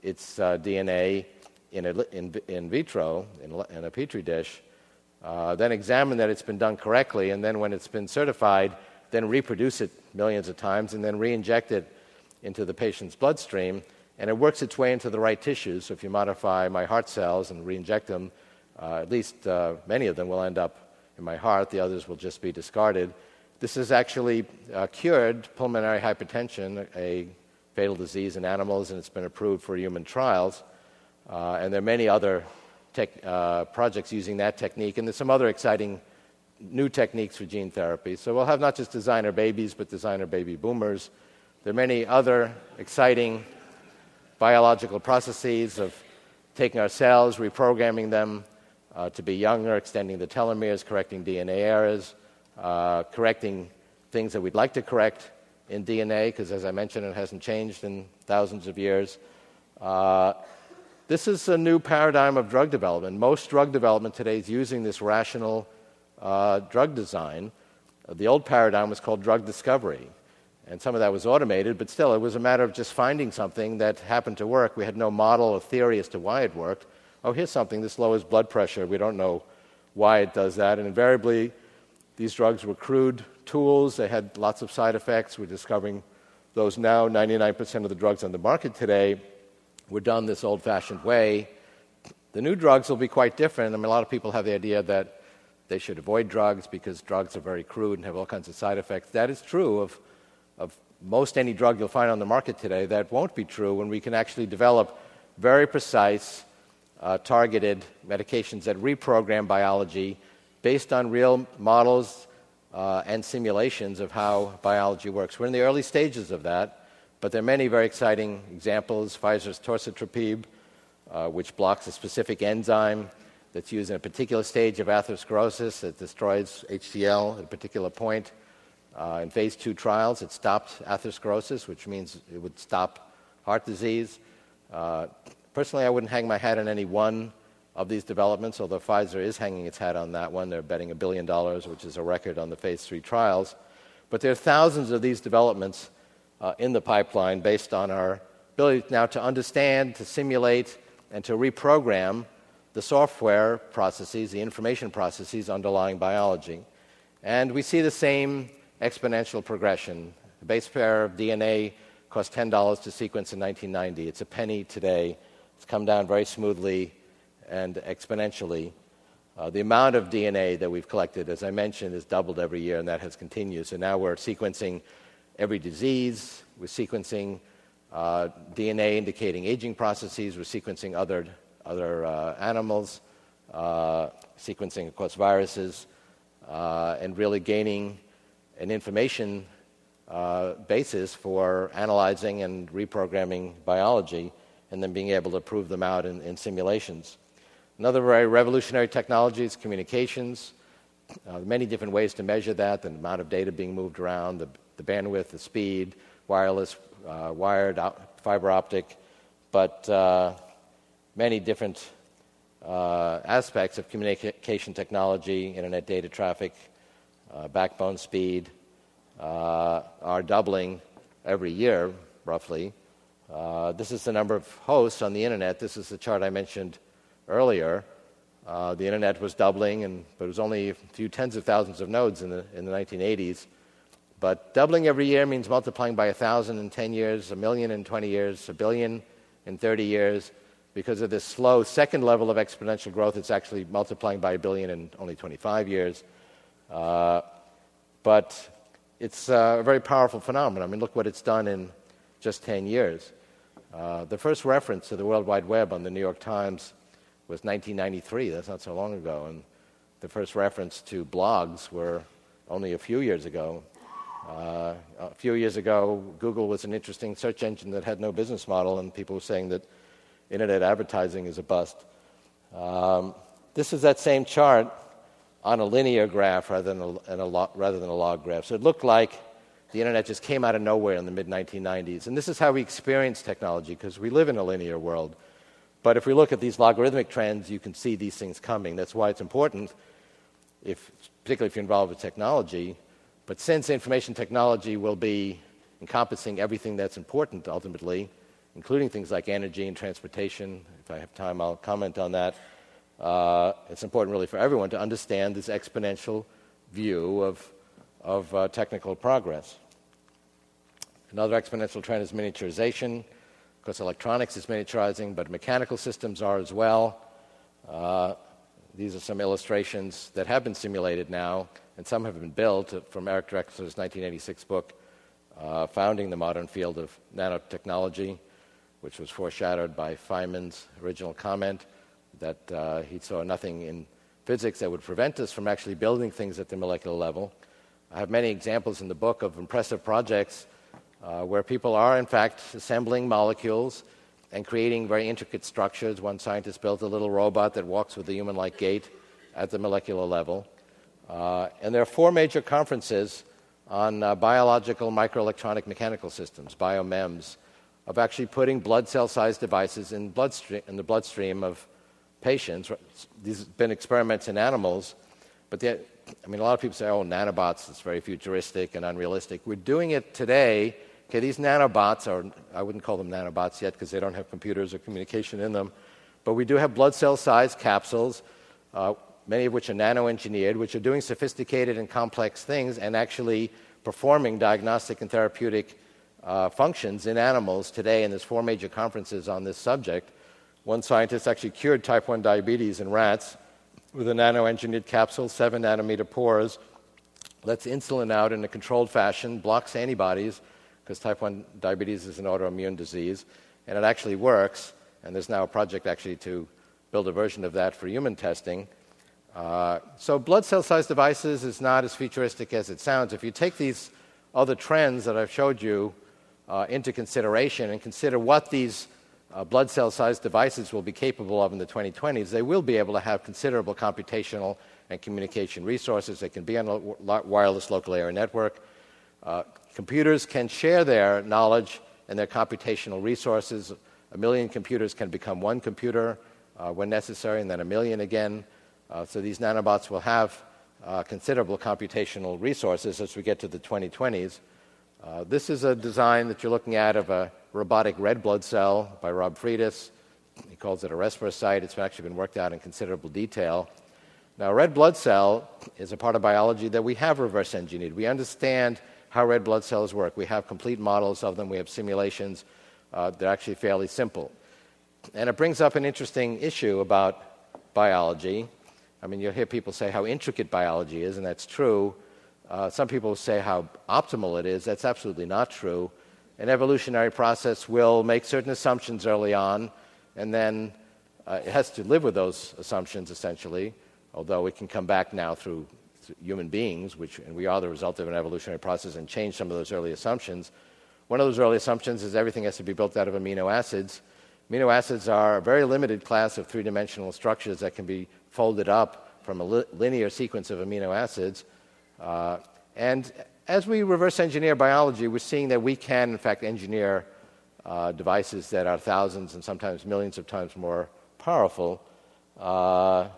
its uh, DNA in, a, in, in vitro, in, in, a petri dish, uh, then examine that it's been done correctly, and then when it's been certified, then reproduce it millions of times, and then re inject it into the patient's bloodstream. And it works its way into the right tissues. So if you modify my heart cells and re inject them, uh, at least uh, many of them will end up in my heart, the others will just be discarded. This has actually uh, cured pulmonary hypertension, a fatal disease in animals, and it's been approved for human trials. Uh, and there are many other tech, uh, projects using that technique, and there's some other exciting new techniques for gene therapy. So we'll have not just designer babies, but designer baby boomers. There are many other exciting biological processes of taking our cells, reprogramming them, uh, to be younger, extending the telomeres, correcting DNA errors, uh, correcting things that we'd like to correct in DNA, because as I mentioned, it hasn't changed in thousands of years. Uh, this is a new paradigm of drug development. Most drug development today is using this rational uh, drug design. The old paradigm was called drug discovery. And some of that was automated, but still, it was a matter of just finding something that happened to work. We had no model or theory as to why it worked oh, here's something, this lowers blood pressure. We don't know why it does that. And invariably, these drugs were crude tools. They had lots of side effects. We're discovering those now. 99% of the drugs on the market today were done this old fashioned way. The new drugs will be quite different. I mean, a lot of people have the idea that they should avoid drugs because drugs are very crude and have all kinds of side effects. That is true of, of most any drug you'll find on the market today. That won't be true when we can actually develop very precise uh, targeted medications that reprogram biology based on real models uh, and simulations of how biology works. We're in the early stages of that, but there are many very exciting examples. Pfizer's torcetrapib, uh, which blocks a specific enzyme that's used in a particular stage of atherosclerosis that destroys HDL at a particular point. Uh, in phase two trials, it stopped atherosclerosis, which means it would stop heart disease. Uh, personally, I wouldn't hang my hat on any one of these developments, although Pfizer is hanging its hat on that one. They're betting a billion dollars, which is a record on the phase three trials. But there are thousands of these developments uh, in the pipeline based on our ability now to understand, to simulate, and to reprogram the software processes, the information processes underlying biology. And we see the same exponential progression. The base pair of DNA cost $10 to sequence in 1990. It's a penny today. It's come down very smoothly and exponentially. Uh, the amount of DNA that we've collected, as I mentioned, has doubled every year, and that has continued. So now we're sequencing every disease, we're sequencing uh, DNA indicating aging processes, we're sequencing other, other uh, animals, uh, sequencing, of course, viruses, uh, and really gaining an information uh, basis for analyzing and reprogramming biology and then being able to prove them out in, in simulations. Another very revolutionary technology is communications. Uh, many different ways to measure that the amount of data being moved around, the, the bandwidth, the speed, wireless, uh, wired, fiber optic, but uh, many different uh, aspects of communication technology, internet data traffic, uh, backbone speed, uh, are doubling every year, roughly. This is the number of hosts on the internet. This is the chart I mentioned earlier. Uh, the internet was doubling, and, but it was only a few tens of thousands of nodes in the, in the 1980s. But doubling every year means multiplying by a thousand in 10 years, a million in 20 years, a billion in 30 years. Because of this slow second level of exponential growth, it's actually multiplying by a billion in only 25 years. Uh, but it's uh, a very powerful phenomenon. I mean, look what it's done in just 10 years. Uh, the first reference to the World Wide Web on the New York Times was 1993. That's not so long ago. And the first reference to blogs were only a few years ago. Uh, a few years ago, Google was an interesting search engine that had no business model, and people were saying that internet advertising is a bust. Um, this is that same chart on a linear graph rather than a, a rather than a log graph. So it looked like the internet just came out of nowhere in the mid 1990s. And this is how we experience technology because we live in a linear world. But if we look at these logarithmic trends, you can see these things coming. That's why it's important, if, particularly if you're involved with technology. But since information technology will be encompassing everything that's important ultimately, including things like energy and transportation, if I have time, I'll comment on that. Uh, it's important, really, for everyone to understand this exponential view of, of uh, technical progress. Another exponential trend is miniaturization Of course, electronics is miniaturizing, but mechanical systems are as well. Uh, these are some illustrations that have been simulated now, and some have been built from Eric Drexler's 1986 book, uh, Founding the Modern Field of Nanotechnology, which was foreshadowed by Feynman's original comment that uh, he saw nothing in physics that would prevent us from actually building things at the molecular level. I have many examples in the book of impressive projects uh, where people are, in fact, assembling molecules and creating very intricate structures. One scientist built a little robot that walks with a human like gait at the molecular level. Uh, and there are four major conferences on uh, biological microelectronic mechanical systems, biomems, of actually putting blood cell sized devices in, bloodstream, in the bloodstream of patients. These have been experiments in animals, but I mean, a lot of people say, oh, nanobots, it's very futuristic and unrealistic. We're doing it today Okay, these nanobots are, I wouldn't call them nanobots yet because they don't have computers or communication in them, but we do have blood cell sized capsules, uh, many of which are nano engineered, which are doing sophisticated and complex things and actually performing diagnostic and therapeutic uh, functions in animals today. And there's four major conferences on this subject. One scientist actually cured type 1 diabetes in rats with a nano engineered capsule, seven nanometer pores, lets insulin out in a controlled fashion, blocks antibodies because type 1 diabetes is an autoimmune disease, and it actually works. And there's now a project actually to build a version of that for human testing. Uh, so, blood cell sized devices is not as futuristic as it sounds. If you take these other trends that I've showed you uh, into consideration and consider what these uh, blood cell sized devices will be capable of in the 2020s, they will be able to have considerable computational and communication resources. They can be on a wireless local area network. Uh, computers can share their knowledge and their computational resources. A million computers can become one computer uh, when necessary, and then a million again. Uh, so these nanobots will have uh, considerable computational resources as we get to the 2020s. Uh, this is a design that you're looking at of a robotic red blood cell by Rob Freitas. He calls it a Respirocyte. It's actually been worked out in considerable detail. Now, red blood cell is a part of biology that we have reverse engineered. We understand how red blood cells work. We have complete models of them, we have simulations. Uh, they're actually fairly simple. And it brings up an interesting issue about biology. I mean, you'll hear people say how intricate biology is, and that's true. Uh, some people say how optimal it is. That's absolutely not true. An evolutionary process will make certain assumptions early on, and then uh, it has to live with those assumptions essentially, although it can come back now through, through human beings, which, and we are the result of an evolutionary process, and change some of those early assumptions. One of those early assumptions is everything has to be built out of amino acids. Amino acids are a very limited class of three dimensional structures that can be folded up from a li- linear sequence of amino acids. Uh, and as we reverse engineer biology, we're seeing that we can, in fact, engineer uh, devices that are thousands and sometimes millions of times more powerful. Uh,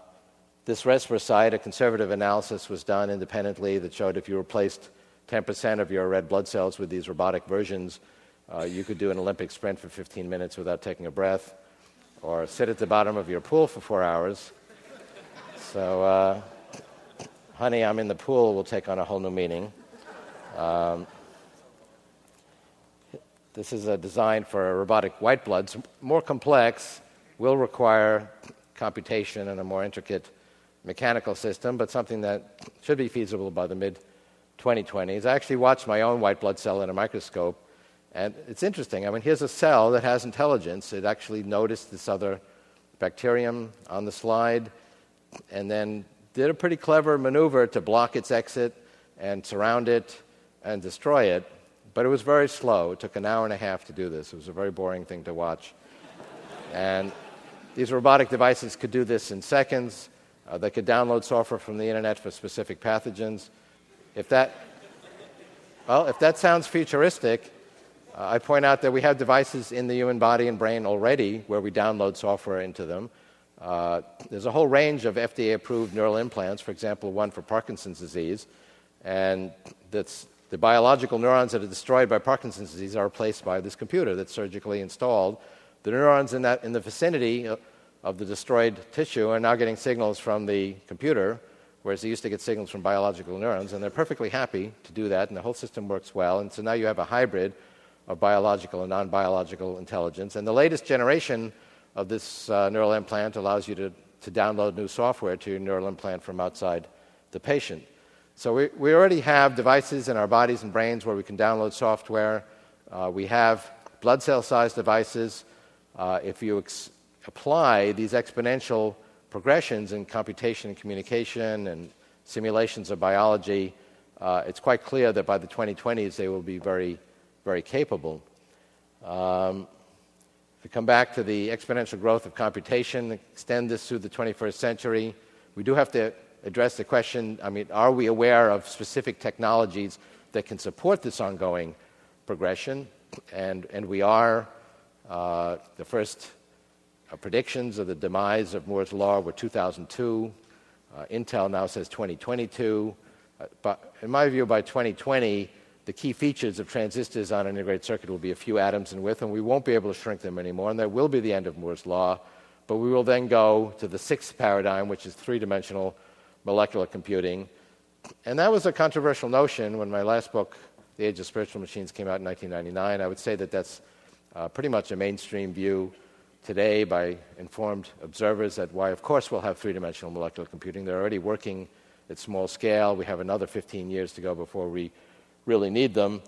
this Respirocyte, a conservative analysis was done independently that showed if you replaced 10% of your red blood cells with these robotic versions, uh, you could do an Olympic sprint for 15 minutes without taking a breath, or sit at the bottom of your pool for four hours. So, uh, honey, I'm in the pool will take on a whole new meaning. Um, this is a design for a robotic white bloods. More complex, will require computation and a more intricate mechanical system, but something that should be feasible by the mid 2020s. I actually watched my own white blood cell in a microscope, and it's interesting. I mean, here's a cell that has intelligence. It actually noticed this other bacterium on the slide and then did a pretty clever maneuver to block its exit and surround it and destroy it. But it was very slow. It took an hour and a half to do this. It was a very boring thing to watch. and these robotic devices could do this in seconds. Uh, they could download software from the internet for specific pathogens. If that, well, if that sounds futuristic, uh, I point out that we have devices in the human body and brain already where we download software into them. Uh, there's a whole range of FDA approved neural implants, for example, one for Parkinson's disease. And that's, the biological neurons that are destroyed by Parkinson's disease are replaced by this computer that's surgically installed. The neurons in, that, in the vicinity of the destroyed tissue are now getting signals from the computer, whereas they used to get signals from biological neurons, and they're perfectly happy to do that, and the whole system works well. And so now you have a hybrid of biological and non biological intelligence. And the latest generation of this uh, neural implant allows you to, to download new software to your neural implant from outside the patient. So we, we already have devices in our bodies and brains where we can download software. Uh, we have blood cell sized devices. Uh, if you ex- apply these exponential progressions in computation and communication and simulations of biology, uh, it's quite clear that by the 2020s they will be very, very capable. Um, if we come back to the exponential growth of computation, extend this through the 21st century, we do have to address the question I mean, are we aware of specific technologies that can support this ongoing progression? And, and we are. Uh, the first uh, predictions of the demise of Moore's Law were 2002. Uh, Intel now says 2022. Uh, but in my view, by 2020, the key features of transistors on an integrated circuit will be a few atoms in width, and we won't be able to shrink them anymore, and that will be the end of Moore's law. But we will then go to the sixth paradigm, which is three dimensional molecular computing. And that was a controversial notion when my last book, The Age of Spiritual Machines, came out in 1999. I would say that that's uh, pretty much a mainstream view today by informed observers that why, of course, we'll have three dimensional molecular computing. They're already working at small scale. We have another 15 years to go before we really need them.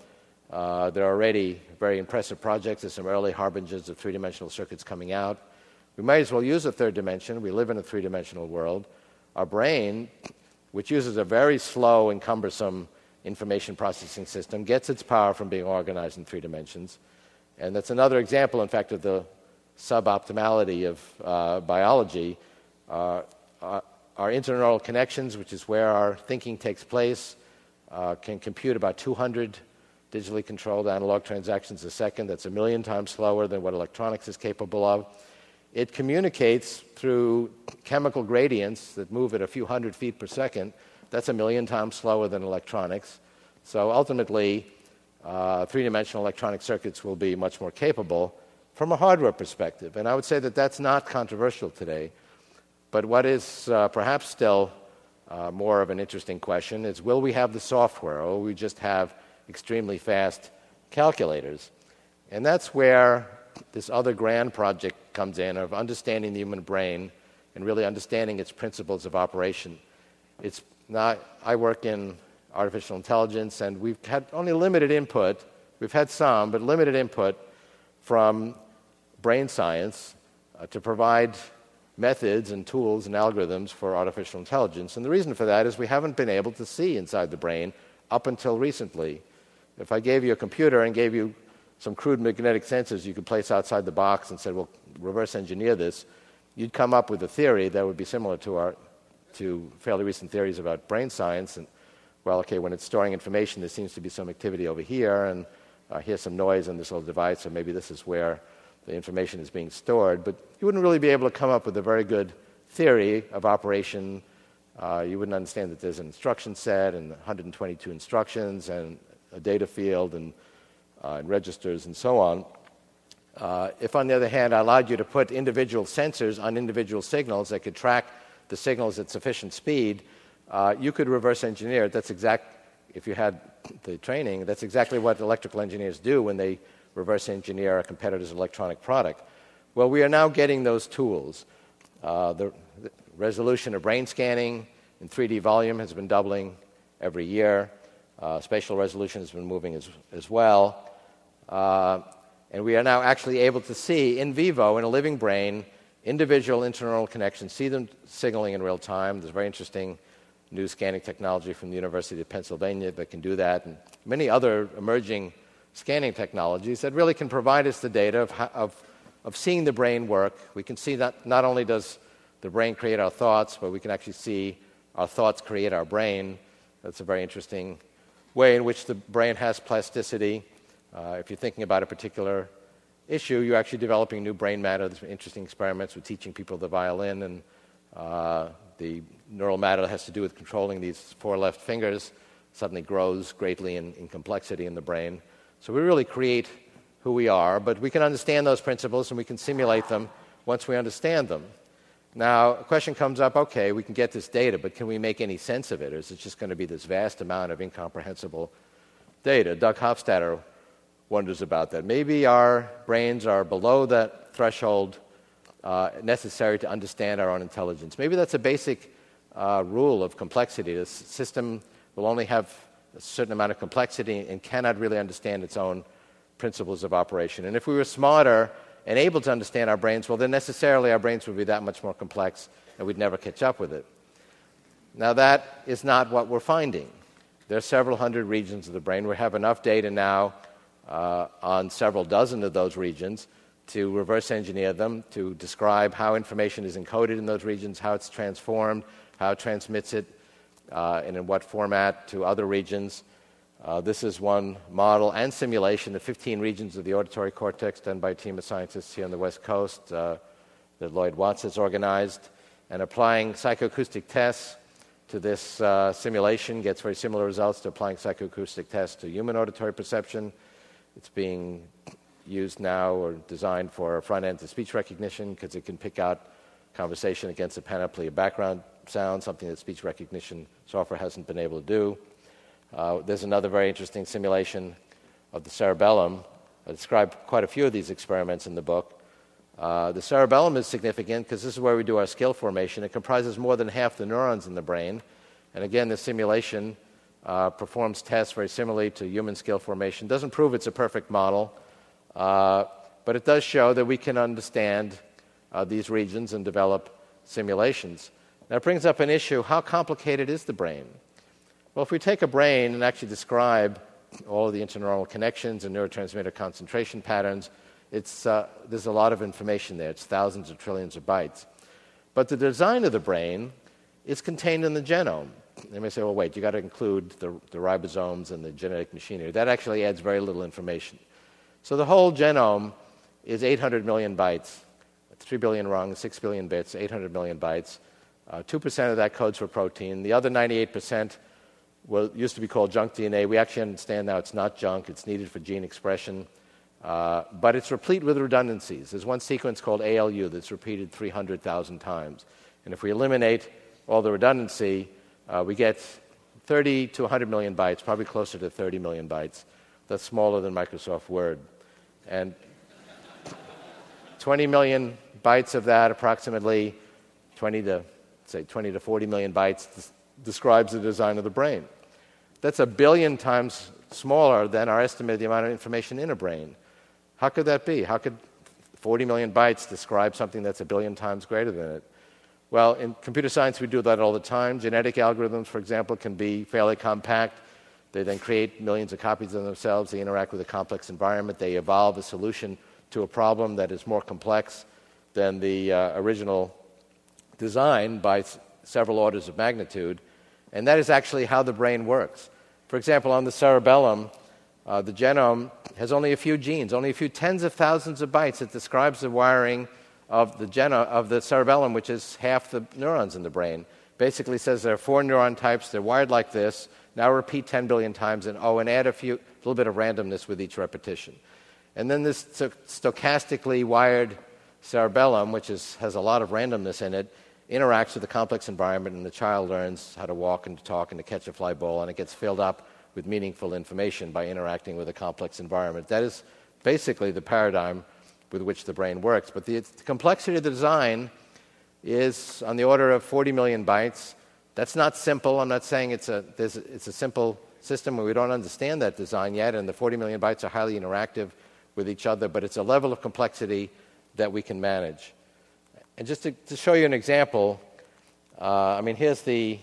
Uh, there are already very impressive projects. There's some early harbingers of three dimensional circuits coming out. We might as well use a third dimension. We live in a three dimensional world. Our brain, which uses a very slow and cumbersome information processing system, gets its power from being organized in three dimensions. And that's another example, in fact, of the suboptimality of uh, biology. Uh, uh our interneural connections, which is where our thinking takes place, uh, can compute about 200 digitally controlled analog transactions a second. That's a million times slower than what electronics is capable of. It communicates through chemical gradients that move at a few hundred feet per second. That's a million times slower than electronics. So ultimately, uh, three dimensional electronic circuits will be much more capable from a hardware perspective. And I would say that that's not controversial today. But what is uh, perhaps still uh, more of an interesting question is will we have the software or will we just have extremely fast calculators? And that's where this other grand project comes in of understanding the human brain and really understanding its principles of operation. It's not, I work in artificial intelligence, and we've had only limited input. We've had some, but limited input from brain science uh, to provide methods and tools and algorithms for artificial intelligence. And the reason for that is we haven't been able to see inside the brain up until recently. If I gave you a computer and gave you some crude magnetic sensors you could place outside the box and said, well, reverse engineer this, you'd come up with a theory that would be similar to our to fairly recent theories about brain science. And well, okay, when it's storing information, there seems to be some activity over here, and uh, here's some noise on this little device, so maybe this is where the information is being stored, but you wouldn't really be able to come up with a very good theory of operation. Uh, you wouldn't understand that there's an instruction set and 122 instructions and a data field and, uh, and registers and so on. Uh, if, on the other hand, I allowed you to put individual sensors on individual signals that could track the signals at sufficient speed, uh, you could reverse engineer it. That's exact. If you had the training, that's exactly what electrical engineers do when they reverse engineer a competitor's electronic product. Well, we are now getting those tools. Uh, the, the, resolution of brain scanning in 3D volume has been doubling every year. Uh, spatial resolution has been moving as, as well. Uh, and we are now actually able to see in vivo, in a living brain, individual interneural connections, see them signaling in real time. There's very interesting new scanning technology from the University of Pennsylvania that can do that, and many other emerging scanning technologies that really can provide us the data of, of, of seeing the brain work. We can see that not only does the brain create our thoughts, but we can actually see our thoughts create our brain. That's a very interesting way in which the brain has plasticity. Uh, if you're thinking about a particular issue, you're actually developing new brain matter. There's interesting experiments with teaching people the violin, and uh, the neural matter that has to do with controlling these four left fingers suddenly grows greatly in, in complexity in the brain. So we really create who we are, but we can understand those principles and we can simulate them once we understand them. Now, a question comes up okay, we can get this data, but can we make any sense of it? Or is it just going to be this vast amount of incomprehensible data? Doug Hofstadter wonders about that. Maybe our brains are below that threshold uh, necessary to understand our own intelligence. Maybe that's a basic uh, rule of complexity. The system will only have a certain amount of complexity and cannot really understand its own principles of operation. And if we were smarter and able to understand our brains, well, then necessarily our brains would be that much more complex and we'd never catch up with it. Now, that is not what we're finding. There are several hundred regions of the brain. We have enough data now uh, on several dozen of those regions to reverse engineer them, to describe how information is encoded in those regions, how it's transformed, how it transmits it and in what format to other regions. Uh, this is one model and simulation of 15 regions of the auditory cortex done by a team of scientists here on the West Coast uh, that Lloyd Watts has organized. And applying psychoacoustic tests to this uh, simulation gets very similar results to applying psychoacoustic tests to human auditory perception. It's being used now or designed for front end to speech recognition because it can pick out conversation against a panoply of background sound, something that speech recognition software hasn't been able to do. Uh, there's another very interesting simulation of the cerebellum. I describe quite a few of these experiments in the book. Uh, the cerebellum is significant because this is where we do our skill formation. It comprises more than half the neurons in the brain. And again, the simulation uh, performs tests very similarly to human skill formation. Doesn't prove it's a perfect model, uh, but it does show that we can understand uh, these regions and develop simulations. That brings up an issue how complicated is the brain? Well, if we take a brain and actually describe all of the interneural connections and neurotransmitter concentration patterns uh, there's a lot of information there. It's thousands of trillions of bytes. But the design of the brain is contained in the genome. They may say, well, wait, you've got to include the, the ribosomes and the genetic machinery. That actually adds very little information. So the whole genome is 800 million bytes, 3 billion rungs, 6 billion bits, 800 million bytes. Uh, 2% of that codes for protein. The other 98% well, used to be called junk DNA. We actually understand now it's not junk, it's needed for gene expression. Uh, but it's replete with redundancies. There's one sequence called ALU that's repeated 300,000 times. And if we eliminate all the redundancy, uh, we get 30 to 100 million bytes, probably closer to 30 million bytes. That's smaller than Microsoft Word. And 20 million bytes of that, approximately 20 to say 20 to 40 million bytes, describes the design of the brain. That's a billion times smaller than our estimate of the amount of information in a brain. How could that be? How could 40 million bytes describe something that's a billion times greater than it? Well, in computer science, we do that all the time. Genetic algorithms, for example, can be fairly compact. They then create millions of copies of themselves. They interact with a complex environment. They evolve a solution to a problem that is more complex than the uh, original design by several orders of magnitude. And that is actually how the brain works. For example, on the cerebellum, uh, the genome has only a few genes, only a few tens of thousands of bytes that describes the wiring of the, geno- of the cerebellum, which is half the neurons in the brain. Basically says there are four neuron types, they're wired like this. Now repeat 10 billion times, and oh, and add a few, a little bit of randomness with each repetition. And then this stochastically wired cerebellum, which is, has a lot of randomness in it, interacts with the complex environment, and the child learns how to walk and to talk and to catch a fly ball, and it gets filled up with meaningful information by interacting with a complex environment. That is basically the paradigm with which the brain works. But the, the complexity of the design is on the order of 40 million bytes. That's not simple. I'm not saying it's a, it's a simple system where we don't understand that design yet, and the 40 million bytes are highly interactive with each other, but it's a level of complexity that we can manage. And just to, to show you an example, uh, I mean, here's the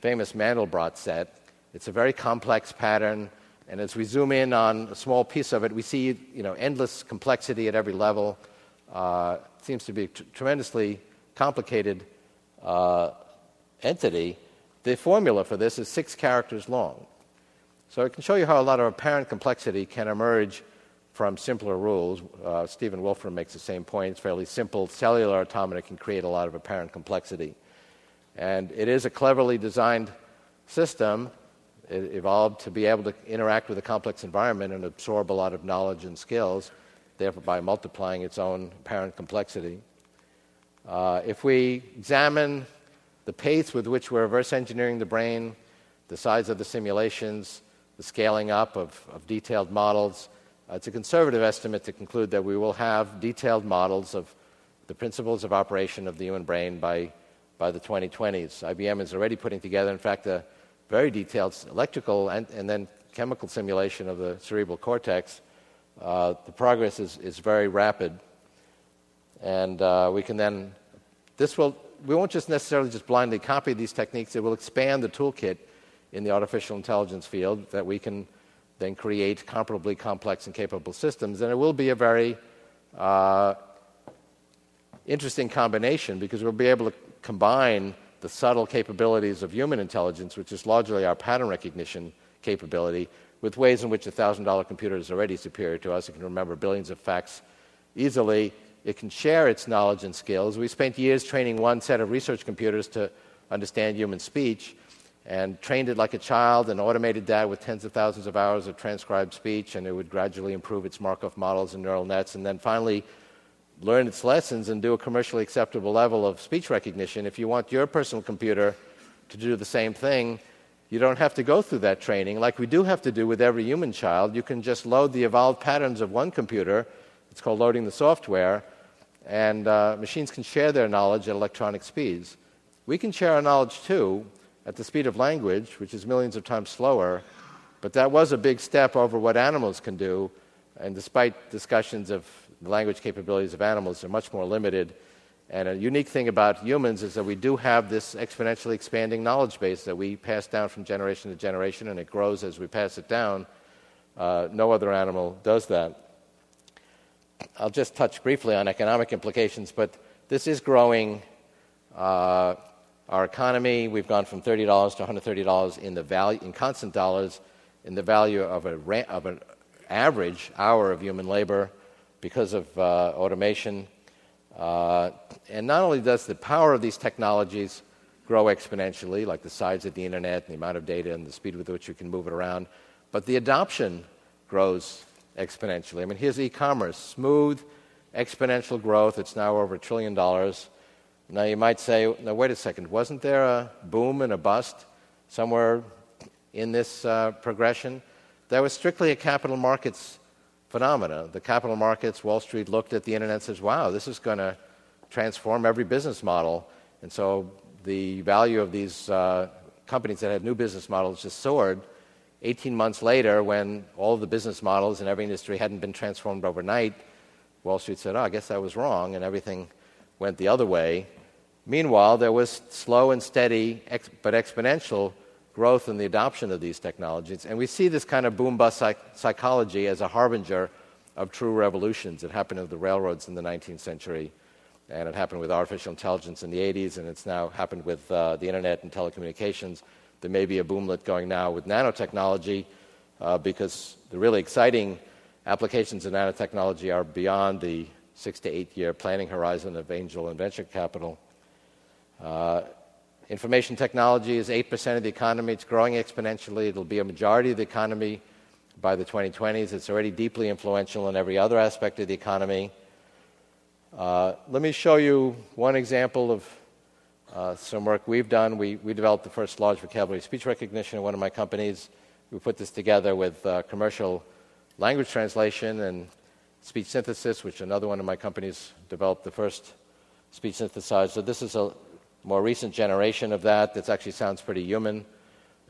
famous Mandelbrot set. It's a very complex pattern, and as we zoom in on a small piece of it, we see you know, endless complexity at every level. Uh, it seems to be a t- tremendously complicated uh, entity. The formula for this is six characters long. So I can show you how a lot of apparent complexity can emerge from simpler rules. Uh, Stephen Wolfram makes the same point. It's fairly simple. Cellular automata can create a lot of apparent complexity. And it is a cleverly designed system it evolved to be able to interact with a complex environment and absorb a lot of knowledge and skills, therefore, by multiplying its own apparent complexity. Uh, if we examine the pace with which we're reverse engineering the brain, the size of the simulations, the scaling up of, of detailed models, it's a conservative estimate to conclude that we will have detailed models of the principles of operation of the human brain by, by the 2020s. IBM is already putting together, in fact, a very detailed electrical and, and then chemical simulation of the cerebral cortex. Uh, the progress is, is very rapid. And uh, we can then, this will, we won't just necessarily just blindly copy these techniques, it will expand the toolkit in the artificial intelligence field that we can then create comparably complex and capable systems. And it will be a very uh, interesting combination because we'll be able to combine the subtle capabilities of human intelligence, which is largely our pattern recognition capability, with ways in which a $1,000 computer is already superior to us. It can remember billions of facts easily. It can share its knowledge and skills. We spent years training one set of research computers to understand human speech and trained it like a child and automated that with tens of thousands of hours of transcribed speech, and it would gradually improve its Markov models and neural nets, and then finally learn its lessons and do a commercially acceptable level of speech recognition. If you want your personal computer to do the same thing, you don't have to go through that training like we do have to do with every human child. You can just load the evolved patterns of one computer. It's called loading the software. And uh, machines can share their knowledge at electronic speeds. We can share our knowledge too at the speed of language, which is millions of times slower. But that was a big step over what animals can do. And despite discussions of the language capabilities of animals they're much more limited. And a unique thing about humans is that we do have this exponentially expanding knowledge base that we pass down from generation to generation, and it grows as we pass it down. Uh, no other animal does that. I'll just touch briefly on economic implications, but this is growing uh, our economy. We've gone from $30 to $130 in the value in constant dollars in the value of, a, of an average hour of human labor because of uh, automation. Uh, and not only does the power of these technologies grow exponentially, like the size of the internet and the amount of data and the speed with which you can move it around, but the adoption grows exponentially. I mean, here's e commerce smooth, exponential growth. It's now over a trillion dollars. Now, you might say, now, wait a second, wasn't there a boom and a bust somewhere in this uh, progression? That was strictly a capital markets phenomena. The capital markets, Wall Street looked at the internet and says, wow, this is going to transform every business model. And so the value of these uh, companies that had new business models just soared. 18 months later, when all the business models in every industry hadn't been transformed overnight, Wall Street said, oh, I guess I was wrong, and everything went the other way. Meanwhile, there was slow and steady, ex- but exponential growth in the adoption of these technologies. And we see this kind of boom bust psych- psychology as a harbinger of true revolutions. It happened with the railroads in the 19th century, and it happened with artificial intelligence in the 80s, and it's now happened with uh, the internet and telecommunications. There may be a boomlet going now with nanotechnology uh, because the really exciting applications of nanotechnology are beyond the six to eight year planning horizon of angel and venture capital. Uh, information technology is 8% of the economy. It's growing exponentially. It'll be a majority of the economy by the 2020s. It's already deeply influential in every other aspect of the economy. Uh, let me show you one example of uh, some work we've done. We, we, developed the first large vocabulary speech recognition in one of my companies. We put this together with uh, commercial language translation and speech synthesis, which another one of my companies developed the first speech synthesizer. So this is a more recent generation of that that actually sounds pretty human.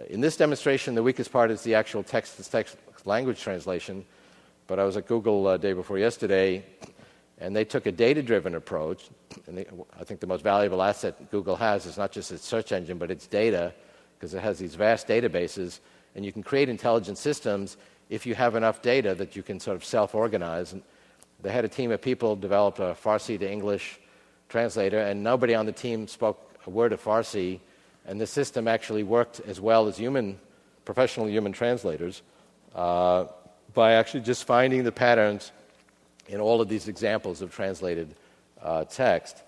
In this demonstration, the weakest part is the actual text to text language translation. But I was at Google uh, day before yesterday, and they took a data driven approach. And they, I think the most valuable asset Google has is not just its search engine, but its data, because it has these vast databases. And you can create intelligent systems if you have enough data that you can sort of self organize. They had a team of people develop a Farsi to English translator, and nobody on the team spoke a word of Farsi, and the system actually worked as well as human, professional human translators uh, by actually just finding the patterns in all of these examples of translated uh, text.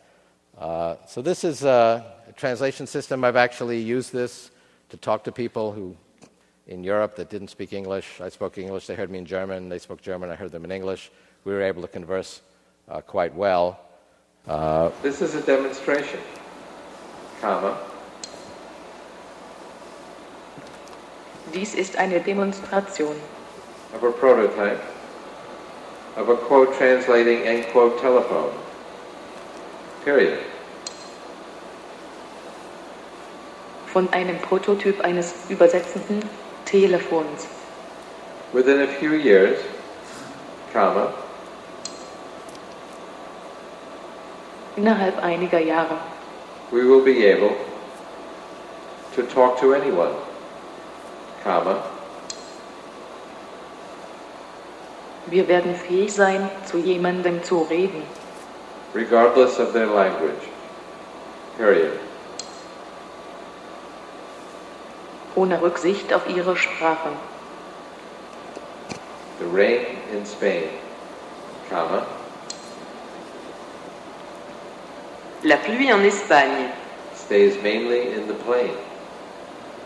Uh, so this is a, translation system. I've actually used this to talk to people who in Europe that didn't speak English. I spoke English, they heard me in German, they spoke German, I heard them in English. We were able to converse uh, quite well. Uh, this is a demonstration, comma. Dies ist eine Demonstration. Of a prototype of a quote translating end quote telephone. Period. Von einem Prototyp eines übersetzenden Telefons. Within a few years, comma, innerhalb einiger Jahre. We will be able to talk to anyone, comma. Wir werden fähig sein, zu jemandem zu reden. Regardless of their language. Period. Ohne Rücksicht auf ihre Sprache. The rain in Spain, comma. La pluie en Espagne. Stays mainly in the plain.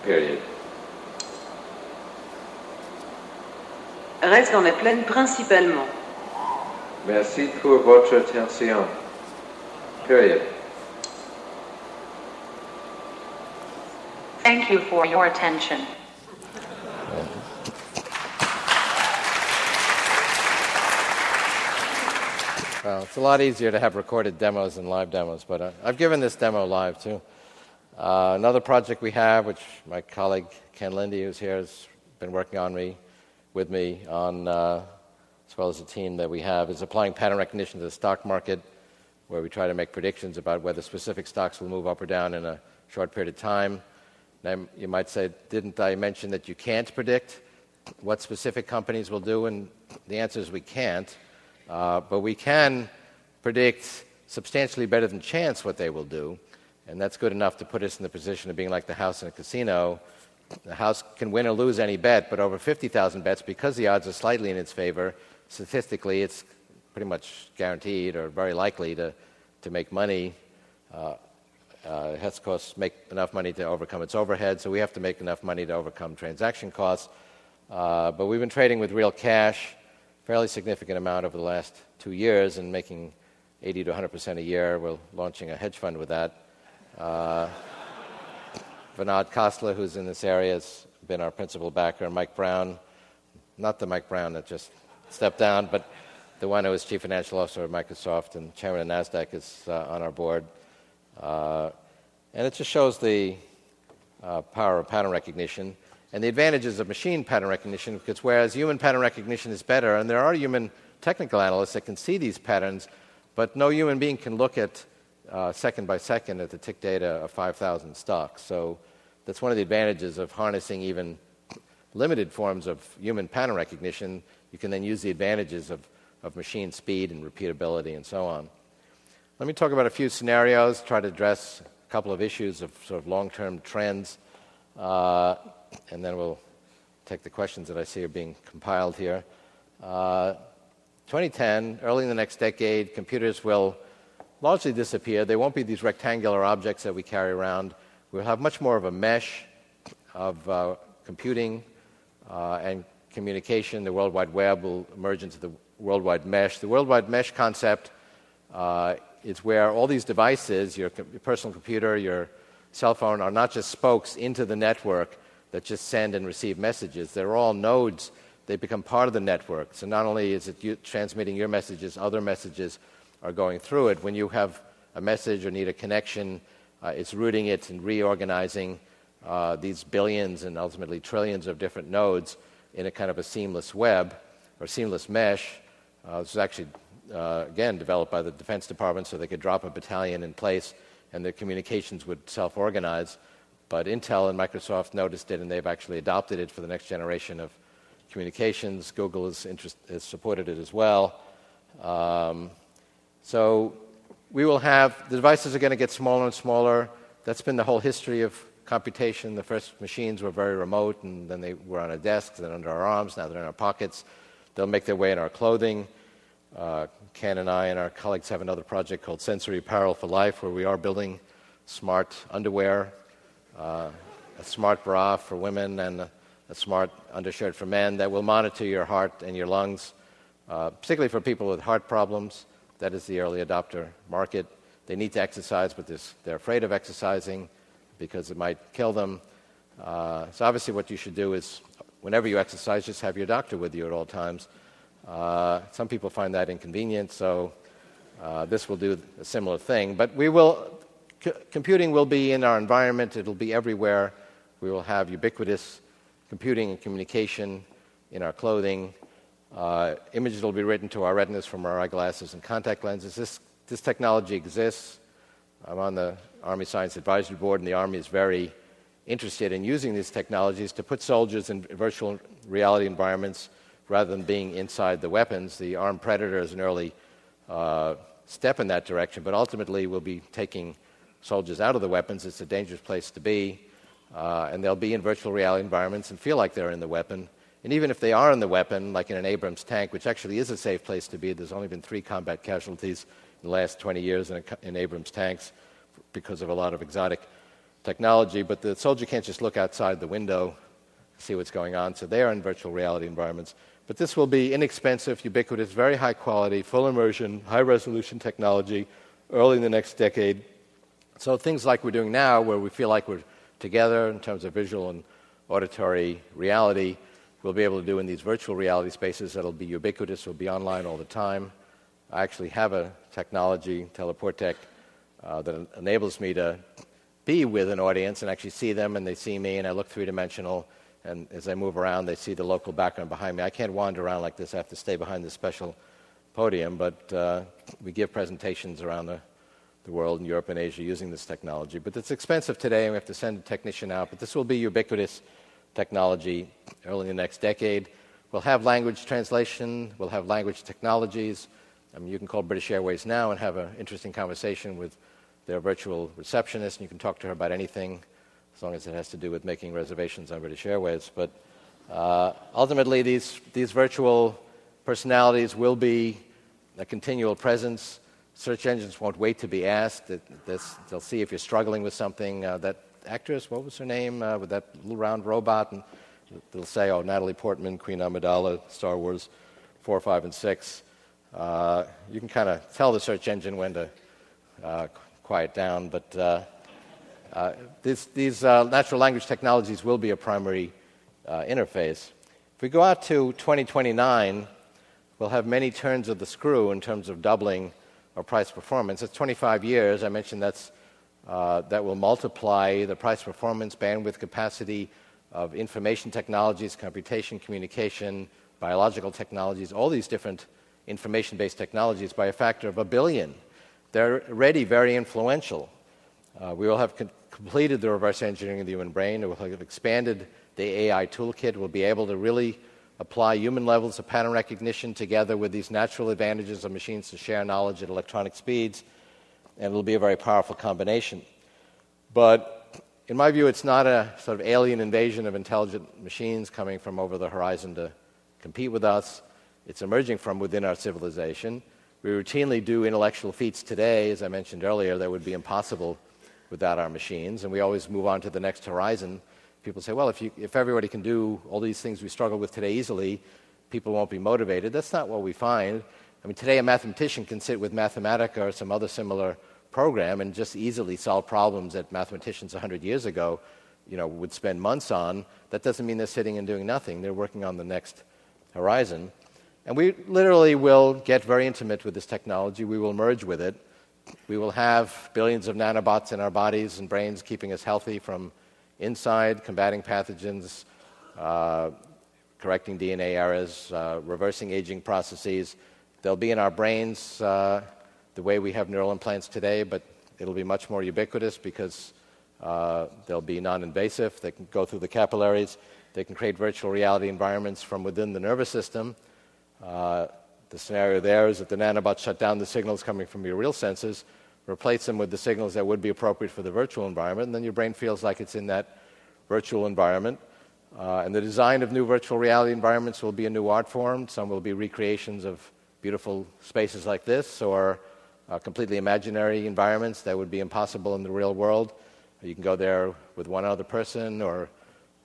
Period. Reste dans la plaine principalement. Merci pour votre attention. Period. Thank you for your attention. Well, it's a lot easier to have recorded demos than live demos, but uh, I've given this demo live too. Uh, another project we have, which my colleague Ken Linde, who's here, has been working on me, with me on, uh, as well as the team that we have, is applying pattern recognition to the stock market, where we try to make predictions about whether specific stocks will move up or down in a short period of time. Now, you might say, didn't I mention that you can't predict what specific companies will do? And the answer is we can't. Uh, but we can predict substantially better than chance what they will do, and that's good enough to put us in the position of being like the house in a casino. The house can win or lose any bet, but over 50,000 bets, because the odds are slightly in its favor, statistically it's pretty much guaranteed or very likely to, to make money. Uh, uh, it has to cost, make enough money to overcome its overhead, so we have to make enough money to overcome transaction costs. Uh, but we've been trading with real cash, fairly significant amount over the last two years, and making 80 to 100 percent a year. We're launching a hedge fund with that. Uh, Vinod Khosla, who's in this area, has been our principal backer. Mike Brown, not the Mike Brown that just stepped down, but the one who was chief financial officer of Microsoft and chairman of NASDAQ is uh, on our board. Uh, and it just shows the uh, power of pattern recognition and the advantages of machine pattern recognition, because whereas human pattern recognition is better, and there are human technical analysts that can see these patterns, but no human being can look at uh, second by second at the tick data of 5,000 stocks. So that's one of the advantages of harnessing even limited forms of human pattern recognition. You can then use the advantages of, of machine speed and repeatability and so on. Let me talk about a few scenarios, try to address a couple of issues of sort of long term trends, uh, and then we'll take the questions that I see are being compiled here. Uh, 2010, early in the next decade, computers will largely disappear. They won't be these rectangular objects that we carry around. We'll have much more of a mesh of uh, computing uh, and communication. The World Wide Web will emerge into the World Wide Mesh. The World Wide Mesh concept uh, is where all these devices, your, your personal computer, your cell phone, are not just spokes into the network that just send and receive messages. They're all nodes. They become part of the network. So not only is it you transmitting your messages, other messages are going through it. When you have a message or need a connection, uh, it's routing it and reorganizing uh, these billions and ultimately trillions of different nodes in a kind of a seamless web or seamless mesh. Uh, this is actually uh, again, developed by the Defense Department so they could drop a battalion in place and the communications would self organize. But Intel and Microsoft noticed it and they've actually adopted it for the next generation of communications. Google has, interest, supported it as well. Um, so we will have the devices are going to get smaller and smaller. That's been the whole history of computation. The first machines were very remote, and then they were on a desk, then under our arms. Now they're in our pockets. They'll make their way in our clothing. Uh, Ken and I and our colleagues have another project called Sensory Apparel for Life, where we are building smart underwear, uh, a smart bra for women, and a, a, smart undershirt for men that will monitor your heart and your lungs, uh, particularly for people with heart problems. That is the early adopter market. They need to exercise, but they're afraid of exercising because it might kill them. Uh, so, obviously, what you should do is whenever you exercise, just have your doctor with you at all times uh, some people find that inconvenient, so uh, this will do a similar thing. But we will, c- computing will be in our environment, it'll be everywhere. We will have ubiquitous computing and communication in our clothing. Uh, images will be written to our retinas from our eyeglasses and contact lenses. This, this technology exists. I'm on the Army Science Advisory Board, and the Army is very interested in using these technologies to put soldiers in virtual reality environments rather than being inside the weapons. The armed predator is an early uh, step in that direction, but ultimately we'll be taking soldiers out of the weapons. It's a dangerous place to be, uh, and they'll be in virtual reality environments and feel like they're in the weapon. And even if they are in the weapon, like in an Abrams tank, which actually is a safe place to be, there's only been three combat casualties in the last 20 years in, in Abrams tanks because of a lot of exotic technology. But the soldier can't just look outside the window, see what's going on. So they are in virtual reality environments. But this will be inexpensive, ubiquitous, very high quality, full immersion, high resolution technology early in the next decade. So things like we're doing now, where we feel like we're together in terms of visual and auditory reality, we'll be able to do in these virtual reality spaces that'll be ubiquitous, will be online all the time. I actually have a technology, Teleportec, uh, that enables me to be with an audience and actually see them and they see me and I look three dimensional and as I move around, they see the local background behind me. I can't wander around like this. I have to stay behind this special podium, but uh, we give presentations around the, the world in Europe and Asia using this technology. But it's expensive today, and we have to send a technician out. But this will be ubiquitous technology early in the next decade. We'll have language translation, we'll have language technologies. I mean, you can call British Airways now and have an interesting conversation with their virtual receptionist, and you can talk to her about anything as long as it has to do with making reservations on British Airways. But uh, ultimately, these, these virtual personalities will be a continual presence. Search engines won't wait to be asked. they'll see if you're struggling with something. Uh, that actress, what was her name, uh, with that little round robot? And they'll say, oh, Natalie Portman, Queen Amidala, Star Wars 4, 5, and 6. Uh, you can kind of tell the search engine when to uh, quiet down, but uh, uh this, these natural language technologies will be a primary interface. If we go out to 2029, we'll have many turns of the screw in terms of doubling our price performance. It's 25 years. I mentioned that's, that will multiply the price performance, bandwidth capacity of information technologies, computation, communication, biological technologies, all these different information based technologies by a factor of a billion. They're already very influential. Uh, we will have con- completed the reverse engineering of the human brain. We'll have expanded the AI toolkit. We'll be able to really apply human levels of pattern recognition together with these natural advantages of machines to share knowledge at electronic speeds. And it'll be a very powerful combination. But in my view, it's not a sort of alien invasion of intelligent machines coming from over the horizon to compete with us. It's emerging from within our civilization. We routinely do intellectual feats today, as I mentioned earlier, that would be impossible without our machines, and we always move on to the next horizon. People say, well, if, you, if everybody can do all these things we struggle with today easily, people won't be motivated. That's not what we find. I mean, today a mathematician can sit with Mathematica or some other similar program and just easily solve problems that mathematicians 100 years ago you know, would spend months on. That doesn't mean they're sitting and doing nothing. They're working on the next horizon. And we literally will get very intimate with this technology. We will merge with it. We will have billions of nanobots in our bodies and brains keeping us healthy from inside, combating pathogens, uh, correcting DNA errors, uh, reversing aging processes. They'll be in our brains uh, the way we have neural implants today, but it'll be much more ubiquitous because uh, they'll be non invasive. They can go through the capillaries. They can create virtual reality environments from within the nervous system. Uh, the scenario there is that the nanobots shut down the signals coming from your real senses, replace them with the signals that would be appropriate for the virtual environment, and then your brain feels like it's in that virtual environment. Uh, and the design of new virtual reality environments will be a new art form. Some will be recreations of beautiful spaces like this, or uh, completely imaginary environments that would be impossible in the real world. You can go there with one other person or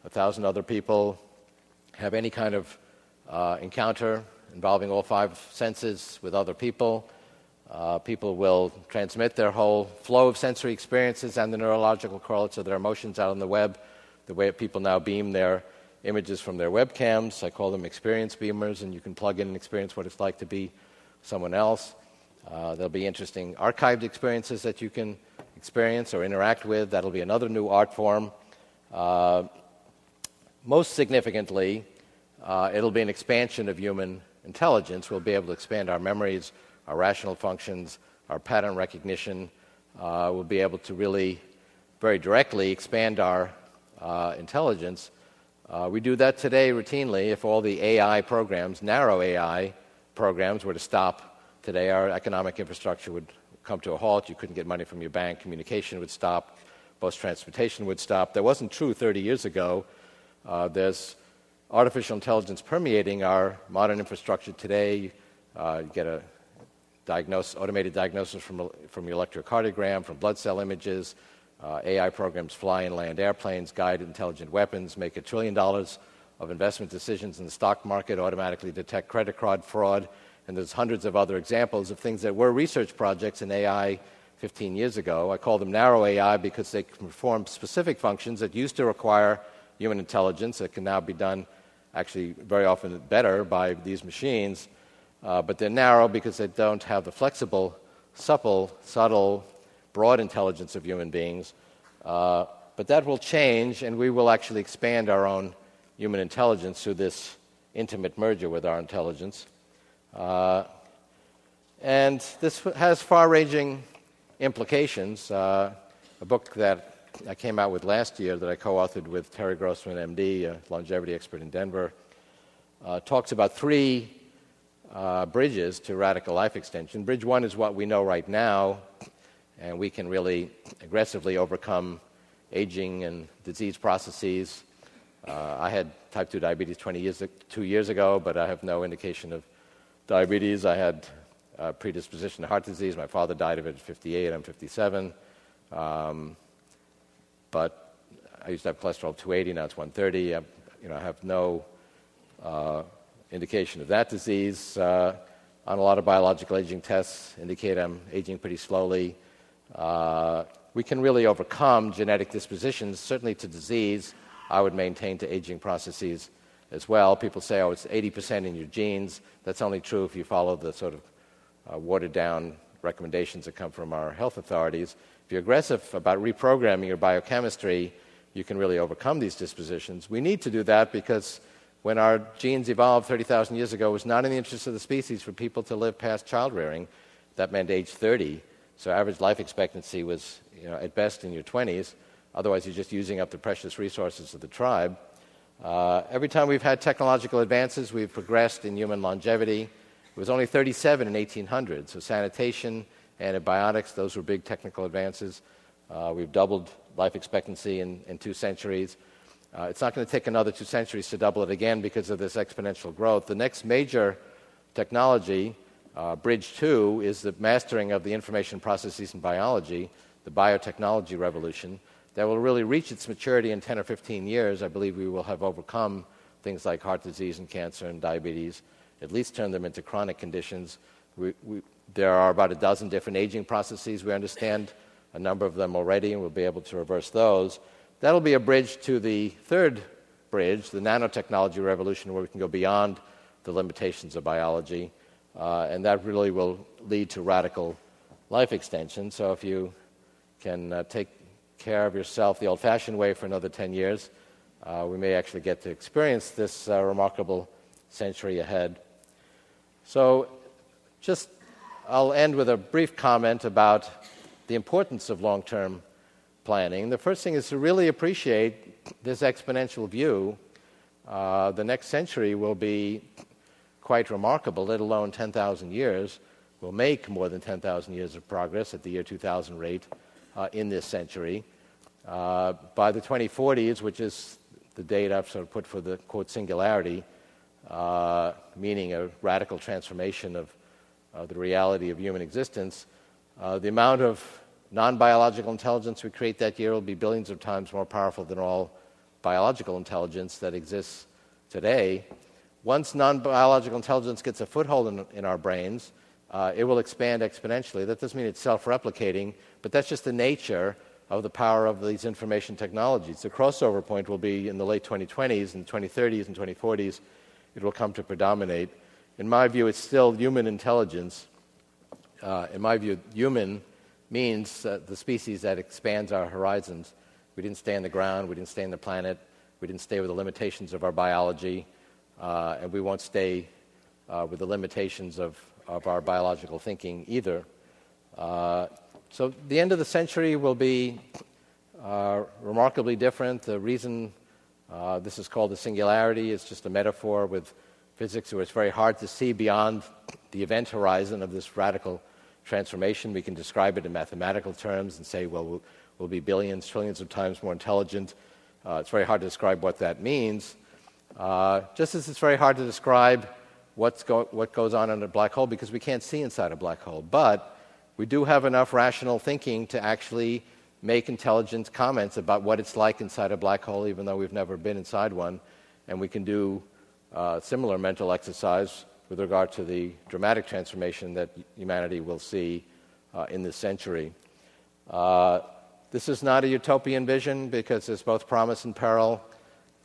a thousand other people, have any kind of uh, encounter involving all five senses with other people. Uh, people will transmit their whole flow of sensory experiences and the neurological correlates of their emotions out on the web, the way people now beam their images from their webcams. I call them experience beamers, and you can plug in and experience what it's like to be someone else. Uh, there'll be interesting archived experiences that you can experience or interact with. That'll be another new art form. Uh, most significantly, uh, it'll be an expansion of human intelligence. We'll be able to expand our memories, our rational functions, our pattern recognition. Uh, we'll be able to really, very directly, expand our uh, intelligence. Uh, we do that today routinely. If all the AI programs, narrow AI programs, were to stop today, our economic infrastructure would come to a halt. You couldn't get money from your bank. Communication would stop. Bus transportation would stop. That wasn't true 30 years ago. Uh, there's artificial intelligence permeating our modern infrastructure today. Uh, you get a diagnose, automated diagnosis from, from your electrocardiogram, from blood cell images. Uh, AI programs fly and land airplanes, guide intelligent weapons, make a trillion dollars of investment decisions in the stock market, automatically detect credit card fraud. And there's hundreds of other examples of things that were research projects in AI 15 years ago. I call them narrow AI because they perform specific functions that used to require human intelligence that can now be done actually very often better by these machines, uh, but they're narrow because they don't have the flexible, supple, subtle, broad intelligence of human beings. Uh, but that will change, and we will actually expand our own human intelligence through this intimate merger with our intelligence. Uh, and this has far ranging implications. Uh, a book that I came out with last year that I co authored with Terry Grossman, MD, a longevity expert in Denver, uh, talks about three uh, bridges to radical life extension. Bridge one is what we know right now, and we can really aggressively overcome aging and disease processes. Uh, I had type 2 diabetes 20 years, two years ago, but I have no indication of diabetes. I had predisposition to heart disease. My father died of it at 58. I'm 57. Um, but I used to have cholesterol of 280. Now it's 130. I, you know, I have no uh, indication of that disease. Uh, on a lot of biological aging tests indicate I'm aging pretty slowly. Uh, we can really overcome genetic dispositions, certainly to disease. I would maintain to aging processes as well. People say, oh, it's 80% in your genes. That's only true if you follow the sort of uh, watered down recommendations that come from our health authorities. If you're aggressive about reprogramming your biochemistry, you can really overcome these dispositions. We need to do that because when our genes evolved 30,000 years ago, it was not in the interest of the species for people to live past child rearing. That meant age 30. So average life expectancy was, you know, at best in your 20s. Otherwise, you're just using up the precious resources of the tribe. Uh, every time we've had technological advances, we've progressed in human longevity. It was only 37 in 1800. So sanitation, antibiotics, those were big technical advances. Uh, we've doubled life expectancy in, in two centuries. Uh, it's not going to take another two centuries to double it again because of this exponential growth. The next major technology, uh, Bridge 2, is the mastering of the information processes in biology, the biotechnology revolution, that will really reach its maturity in 10 or 15 years. I believe we will have overcome things like heart disease and cancer and diabetes, at least turn them into chronic conditions. We, we, there are about a dozen different aging processes. We understand a number of them already, and we'll be able to reverse those. That'll be a bridge to the third bridge, the nanotechnology revolution, where we can go beyond the limitations of biology. Uh, and that really will lead to radical life extension. So if you can uh, take care of yourself the old fashioned way for another 10 years, uh, we may actually get to experience this uh, remarkable century ahead. So, just I'll end with a brief comment about the importance of long term planning. The first thing is to really appreciate this exponential view. Uh, the next century will be quite remarkable, let alone 10,000 years. We'll make more than 10,000 years of progress at the year 2000 rate uh, in this century. Uh, by the 2040s, which is the date I've sort of put for the quote singularity, uh, meaning a radical transformation of the reality of human existence, uh, the amount of non biological intelligence we create that year will be billions of times more powerful than all biological intelligence that exists today. Once non biological intelligence gets a foothold in, in our brains, uh, it will expand exponentially. That doesn't mean it's self replicating, but that's just the nature of the power of these information technologies. The crossover point will be in the late 2020s and 2030s and 2040s, it will come to predominate. In my view, it's still human intelligence. Uh, in my view, human means uh, the species that expands our horizons. We didn't stay on the ground, we didn't stay on the planet, we didn't stay with the limitations of our biology, uh, and we won't stay uh, with the limitations of, of our biological thinking either. Uh, so the end of the century will be uh, remarkably different. The reason uh, this is called the singularity is just a metaphor with physics where it's very hard to see beyond the event horizon of this radical transformation. We can describe it in mathematical terms and say, well, we'll, we'll be billions, trillions of times more intelligent. Uh, it's very hard to describe what that means. Uh, just as it's very hard to describe what's go- what goes on in a black hole because we can't see inside a black hole. But we do have enough rational thinking to actually make intelligent comments about what it's like inside a black hole, even though we've never been inside one. And we can do uh, similar mental exercise with regard to the dramatic transformation that humanity will see uh, in this century. Uh, this is not a utopian vision because there's both promise and peril.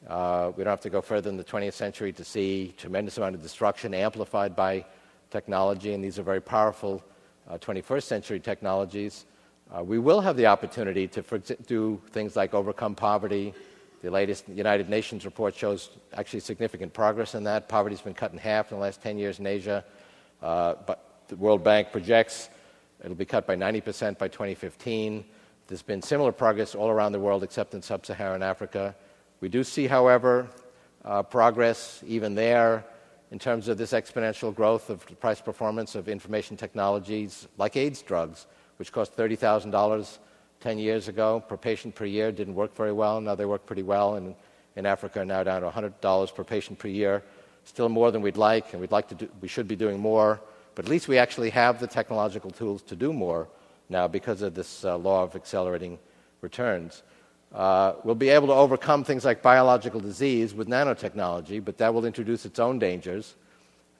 Uh, we don't have to go further than the 20th century to see tremendous amount of destruction amplified by technology, and these are very powerful 21st uh, century technologies. Uh, we will have the opportunity to do things like overcome poverty, the latest United Nations report shows actually significant progress in that. Poverty's been cut in half in the last 10 years in Asia. Uh, but the World Bank projects it'll be cut by 90% by 2015. There's been similar progress all around the world except in sub Saharan Africa. We do see, however, uh, progress even there in terms of this exponential growth of price performance of information technologies like AIDS drugs, which cost $30,000 10 years ago per patient per year, didn't work very well. Now they work pretty well, and in Africa are now down to $100 per patient per year. Still more than we'd like, and we'd like to do, we should be doing more, but at least we actually have the technological tools to do more now because of this uh, law of accelerating returns. Uh, we'll be able to overcome things like biological disease with nanotechnology, but that will introduce its own dangers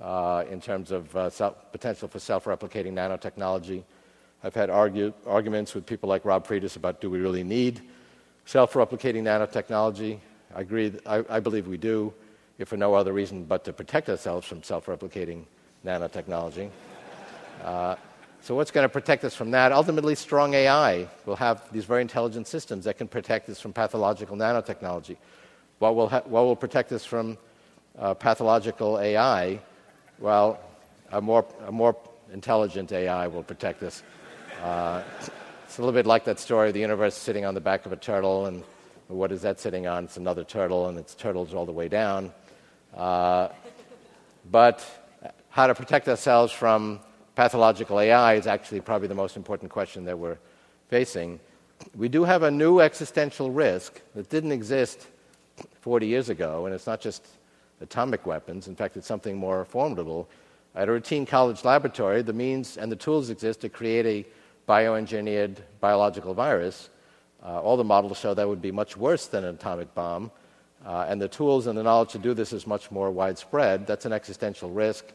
uh, in terms of uh, self- potential for self replicating nanotechnology. I've had argue- arguments with people like Rob Freitas about do we really need self replicating nanotechnology? I agree, I, I, believe we do, if for no other reason but to protect ourselves from self replicating nanotechnology. Uh, so, what's going to protect us from that? Ultimately, strong AI will have these very intelligent systems that can protect us from pathological nanotechnology. What will, ha- what will protect us from uh, pathological AI? Well, a more, a more intelligent AI will protect us. Uh, it's a little bit like that story of the universe sitting on the back of a turtle, and what is that sitting on? It's another turtle, and its turtles all the way down. Uh, but how to protect ourselves from pathological AI is actually probably the most important question that we're facing. We do have a new existential risk that didn't exist 40 years ago, and it's not just atomic weapons. In fact, it's something more formidable. At a routine college laboratory, the means and the tools exist to create a bioengineered biological virus. Uh, all the models show that would be much worse than an atomic bomb, uh, and the tools and the knowledge to do this is much more widespread. That's an existential risk.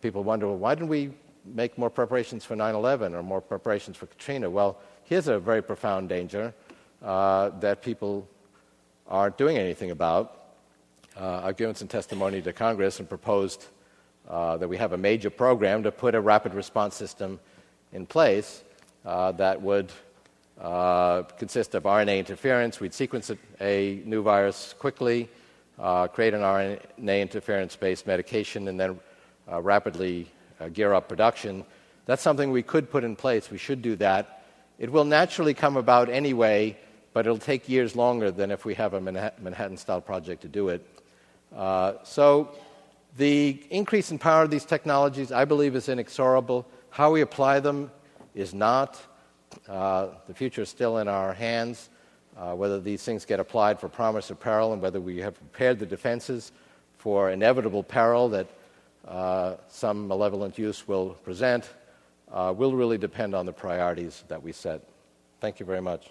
People wonder, well, why didn't we make more preparations for 9 11 or more preparations for Katrina? Well, here's a very profound danger uh, that people aren't doing anything about. Uh, I've given some testimony to Congress and proposed uh, that we have a major program to put a rapid response system in place uh, that would uh, consist of RNA interference. We'd sequence a new virus quickly, uh, create an RNA interference based medication, and then rapidly uh, gear up production. That's something we could put in place. We should do that. It will naturally come about anyway, but it'll take years longer than if we have a Manhattan style project to do it. Uh, so, the increase in power of these technologies, I believe, is inexorable. How we apply them is not. Uh, the future is still in our hands. Uh, whether these things get applied for promise or peril, and whether we have prepared the defenses for inevitable peril that uh, some malevolent use will present uh, will really depend on the priorities that we set. Thank you very much.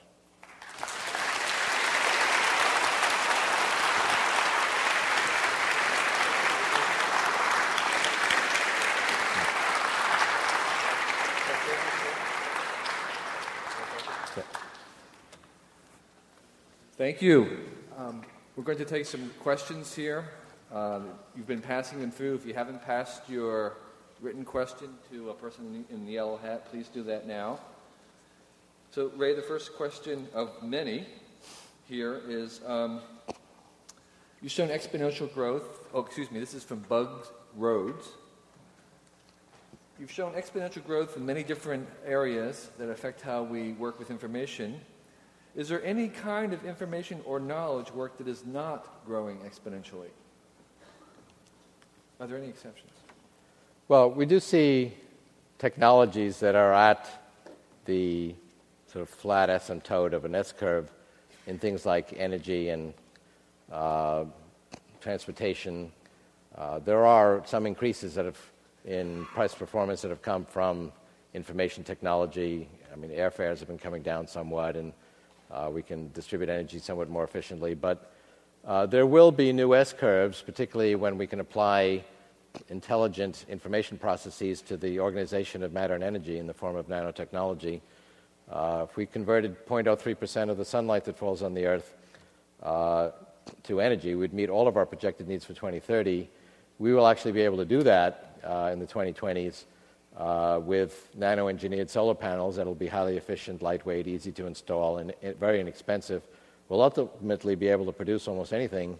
Thank you. Um, we're going to take some questions here. Um, you've been passing them through. If you haven't passed your written question to a person in the yellow hat, please do that now. So, Ray, the first question of many here is um, You've shown exponential growth. Oh, excuse me, this is from Bugs Rhodes. You've shown exponential growth in many different areas that affect how we work with information. Is there any kind of information or knowledge work that is not growing exponentially? Are there any exceptions? Well, we do see technologies that are at the sort of flat asymptote of an S curve in things like energy and uh, transportation. Uh, there are some increases that have in price performance that have come from information technology. I mean, airfares have been coming down somewhat, and uh, we can distribute energy somewhat more efficiently. But uh, there will be new S curves, particularly when we can apply intelligent information processes to the organization of matter and energy in the form of nanotechnology. Uh, if we converted 0.03% of the sunlight that falls on the Earth uh, to energy, we'd meet all of our projected needs for 2030. We will actually be able to do that uh, in the 2020s uh, with nano engineered solar panels that will be highly efficient, lightweight, easy to install, and very inexpensive. We'll ultimately be able to produce almost anything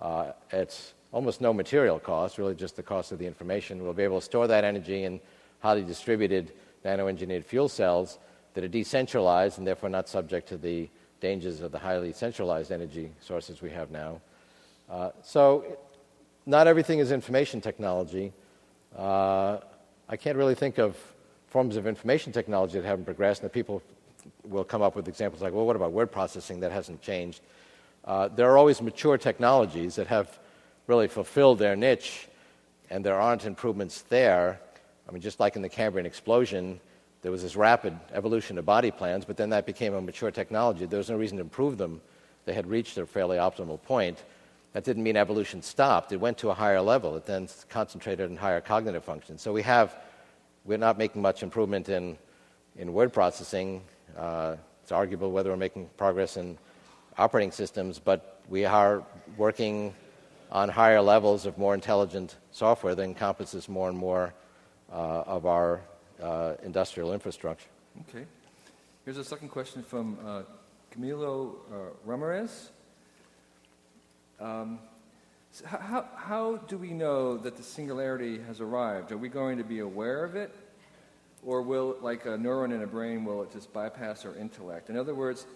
uh, at almost no material cost, really just the cost of the information. We'll be able to store that energy in highly distributed nano engineered fuel cells that are decentralized and therefore not subject to the dangers of the highly centralized energy sources we have now. Uh, so, not everything is information technology. Uh, I can't really think of forms of information technology that haven't progressed, and people will come up with examples like, well, what about word processing? That hasn't changed. Uh, there are always mature technologies that have really fulfilled their niche, and there aren't improvements there. I mean, just like in the Cambrian explosion, there was this rapid evolution of body plans, but then that became a mature technology. There was no reason to improve them. They had reached their fairly optimal point. That didn't mean evolution stopped. It went to a higher level. It then concentrated on higher cognitive functions. So we have, we're not making much improvement in, in word processing. Uh, it's arguable whether we're making progress in operating systems, but we are working on higher levels of more intelligent software that encompasses more and more uh, of our uh, industrial infrastructure. Okay. Here's a second question from uh, Camilo uh, Ramirez. Um, so how, how do we know that the singularity has arrived? Are we going to be aware of it? Or will, like a neuron in a brain, will it just bypass our intellect? In other words,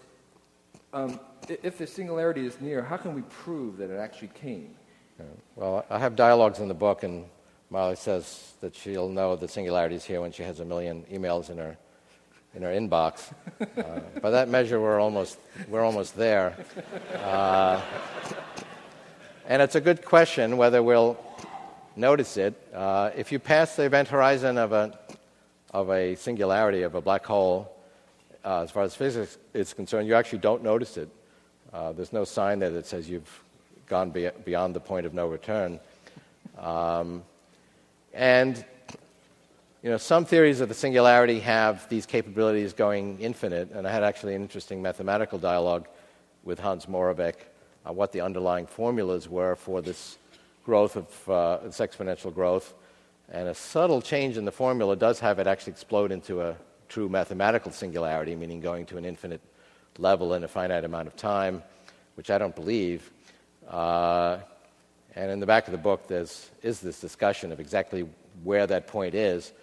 um, if the singularity is near, how can we prove that it actually came? Well, I have dialogues in the book, and Molly says that she'll know the singularity is here when she has a million emails in her in her inbox. Uh, by that measure, we're almost we're almost there. Uh, and it's a good question whether we'll notice it. Uh, if you pass the event horizon of a of a singularity of a black hole, uh, as far as physics is concerned, you actually don't notice it. Uh, there's no sign there that says you've gone be- beyond the point of no return. Um, and you know, some theories of the singularity have these capabilities going infinite, and I had actually an interesting mathematical dialogue with Hans Moravec on what the underlying formulas were for this growth of uh, this exponential growth. And a subtle change in the formula does have it actually explode into a true mathematical singularity, meaning going to an infinite level in a finite amount of time, which I don't believe. Uh, and in the back of the book, there's is this discussion of exactly where that point is.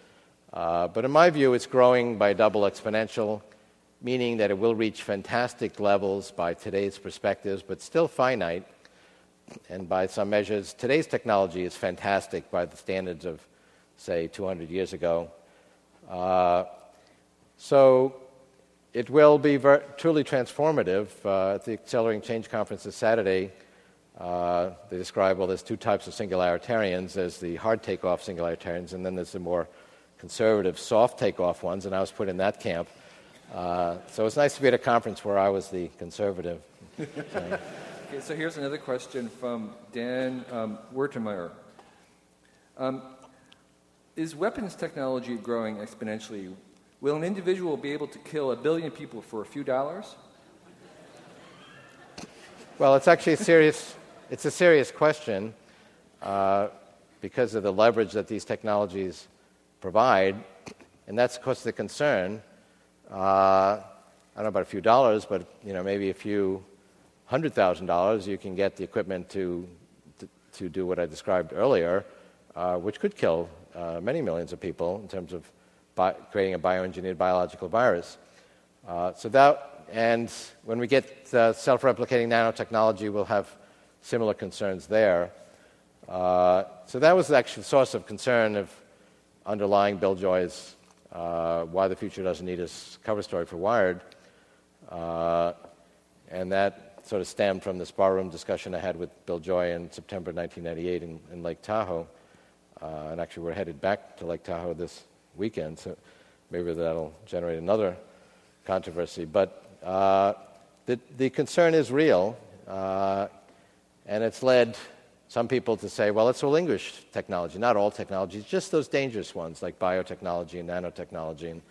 Uh, but in my view, it's growing by double exponential, meaning that it will reach fantastic levels by today's perspectives, but still finite. And by some measures, today's technology is fantastic by the standards of, say, 200 years ago. Uh, so it will be ver- truly transformative. Uh, at the Accelerating Change Conference this Saturday, uh, they describe, well, there's two types of singularitarians. There's the hard takeoff singularitarians, and then there's the more conservative, soft takeoff ones, and I was put in that camp. Uh, so it's nice to be at a conference where I was the conservative. so. okay, so here's another question from Dan um, Wertemeyer. Um, is weapons technology growing exponentially? Will an individual be able to kill a billion people for a few dollars? Well, it's actually a serious it's a serious question uh, because of the leverage that these technologies provide, and that's, of course, the concern. Uh, I don't know about a few dollars, but you know, maybe a few hundred thousand dollars, you can get the equipment to, to, to do what I described earlier, uh, which could kill uh, many millions of people in terms of bi- creating a bioengineered biological virus. Uh, so that, and when we get uh, self-replicating nanotechnology, we'll have similar concerns there. Uh, so that was actually the source of concern of underlying Bill Joy's uh, Why the Future Doesn't Need Us cover story for Wired. Uh, and that sort of stemmed from this barroom discussion I had with Bill Joy in September 1998 in, in Lake Tahoe. Uh, and actually, we're headed back to Lake Tahoe this weekend, so maybe that'll generate another controversy. But uh, the, the concern is real. Uh, and it's led some people to say, well, let's relinquish technology, not all technologies, just those dangerous ones like biotechnology and nanotechnology. And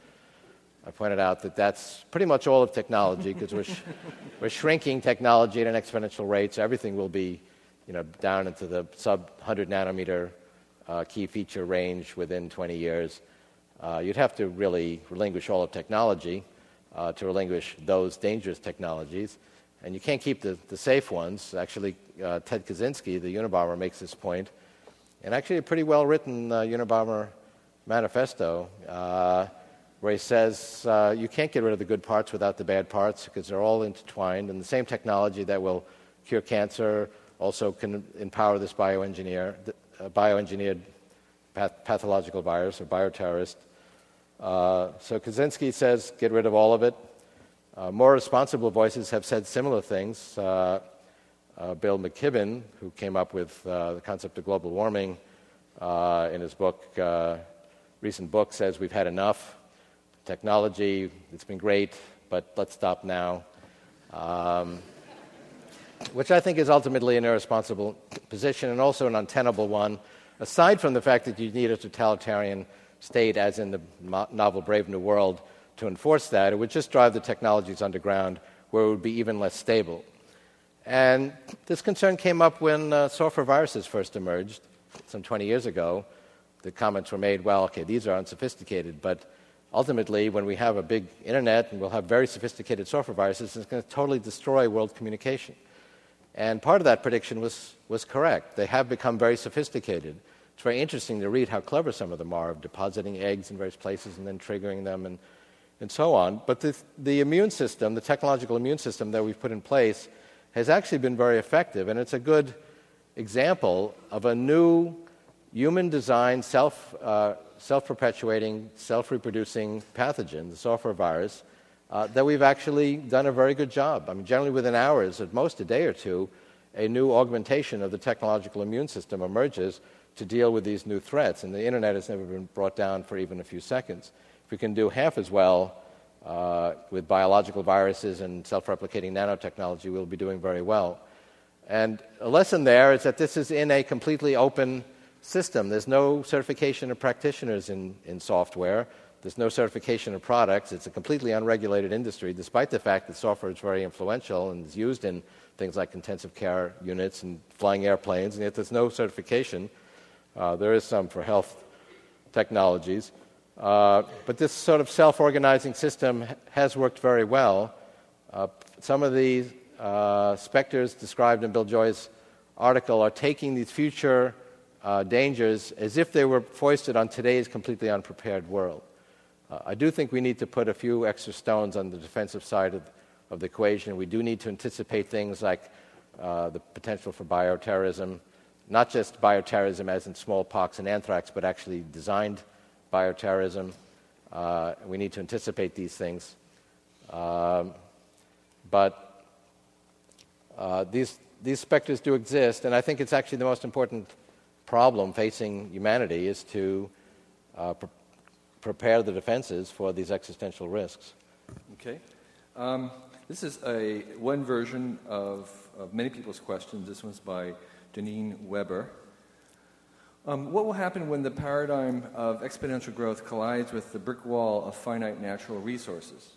I pointed out that that's pretty much all of technology because we're, sh- we're shrinking technology at an exponential rate, so everything will be you know, down into the sub 100 nanometer uh, key feature range within 20 years. Uh, you'd have to really relinquish all of technology uh, to relinquish those dangerous technologies. And you can't keep the, the safe ones. Actually, uh, Ted Kaczynski, the Unabomber, makes this point. And actually, a pretty well written uh, Unabomber manifesto uh, where he says uh, you can't get rid of the good parts without the bad parts because they're all intertwined. And the same technology that will cure cancer also can empower this bioengineer, uh, bioengineered path- pathological virus or bioterrorist. Uh, so Kaczynski says get rid of all of it. Uh, more responsible voices have said similar things. Uh, uh, Bill McKibben, who came up with uh, the concept of global warming in his book, recent book, says we've had enough technology. It's been great, but let's stop now. Um, which I think is ultimately an irresponsible position and also an untenable one, aside from the fact that you need a totalitarian state, as in the novel Brave New World, to enforce that. It would just drive the technologies underground where it would be even less stable. And this concern came up when uh, software viruses first emerged some 20 years ago. The comments were made, well, okay, these are unsophisticated, but ultimately, when we have a big internet and we'll have very sophisticated software viruses, it's going to totally destroy world communication. And part of that prediction was, was correct. They have become very sophisticated. It's very interesting to read how clever some of them are of depositing eggs in various places and then triggering them and, and so on. But the, the immune system, the technological immune system that we've put in place, has actually been very effective. And it's a good example of a new human designed, self, uh, self perpetuating, self reproducing pathogen, the software virus, uh, that we've actually done a very good job. I mean, generally within hours, at most a day or two, a new augmentation of the technological immune system emerges to deal with these new threats. And the internet has never been brought down for even a few seconds. If we can do half as well uh, with biological viruses and self replicating nanotechnology, we'll be doing very well. And a lesson there is that this is in a completely open system. There's no certification of practitioners in, in software. There's no certification of products. It's a completely unregulated industry, despite the fact that software is very influential and is used in things like intensive care units and flying airplanes, and yet there's no certification. Uh, there is some for health technologies. Uh, but this sort of self organizing system has worked very well. Uh, some of the uh, specters described in Bill Joy's article are taking these future uh, dangers as if they were foisted on today's completely unprepared world. Uh, I do think we need to put a few extra stones on the defensive side of, of the equation. We do need to anticipate things like the potential for bioterrorism, not just bioterrorism as in smallpox and anthrax, but actually designed bioterrorism. Uh, we need to anticipate these things. Um, but uh, these, these specters do exist, and I think it's actually the most important problem facing humanity is to uh, pre- prepare the defenses for these existential risks. Okay. Um, this is a one version of, of many people's questions. This one's by Janine Weber. Um, what will happen when the paradigm of exponential growth collides with the brick wall of finite natural resources?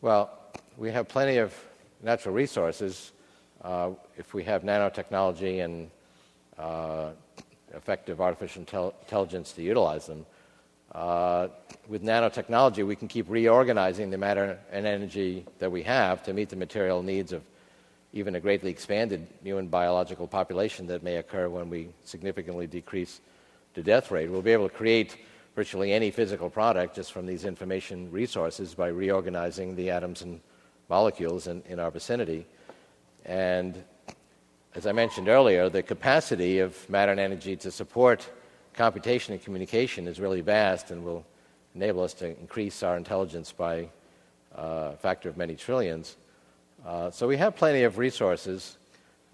Well, we have plenty of natural resources uh, if we have nanotechnology and uh, effective artificial intel- intelligence to utilize them. Uh, with nanotechnology, we can keep reorganizing the matter and energy that we have to meet the material needs of even a greatly expanded human biological population that may occur when we significantly decrease the death rate. We'll be able to create virtually any physical product just from these information resources by reorganizing the atoms and molecules in, in our vicinity. And as I mentioned earlier, the capacity of matter and energy to support computation and communication is really vast and will enable us to increase our intelligence by uh, a factor of many trillions. Uh, so we have plenty of resources.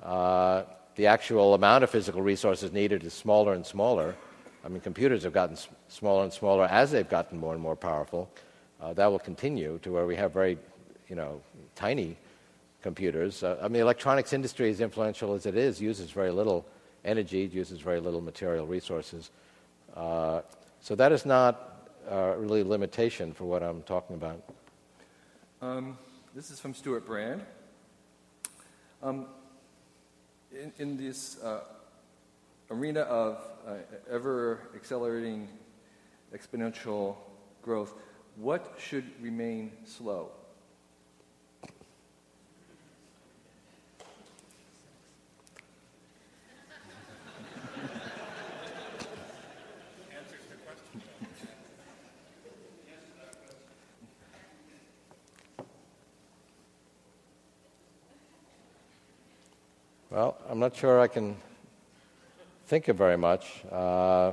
Uh, the actual amount of physical resources needed is smaller and smaller. I mean, computers have gotten smaller and smaller as they've gotten more and more powerful. Uh, that will continue to where we have very, you know, tiny computers. Uh, I mean, the electronics industry, as influential as it is, uses very little energy, uses very little material resources. Uh, so that is not really a limitation for what I'm talking about. Um, this is from Stewart Brand. Um, in, in, this uh, arena of uh, ever accelerating exponential growth, what should remain slow? Well, I'm not sure I can think of very much uh,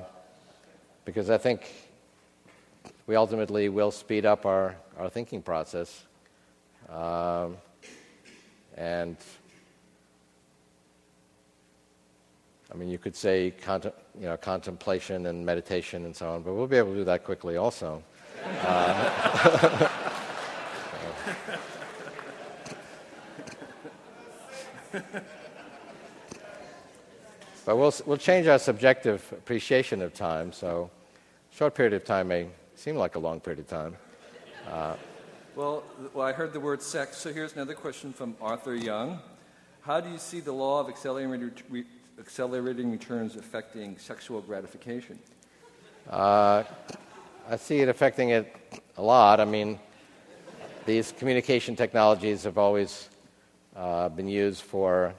because I think we ultimately will speed up our, our thinking process. Um, and I mean, you could say contem- you know, contemplation and meditation and so on, but we'll be able to do that quickly also. Uh, but we'll, we'll change our subjective appreciation of time, so a short period of time may seem like a long period of time. Uh, well, well, I heard the word sex, so here's another question from Arthur Young. How do you see the law of accelerating, re- accelerating returns affecting sexual gratification? Uh, I see it affecting it a lot. I mean, these communication technologies have always uh, been used for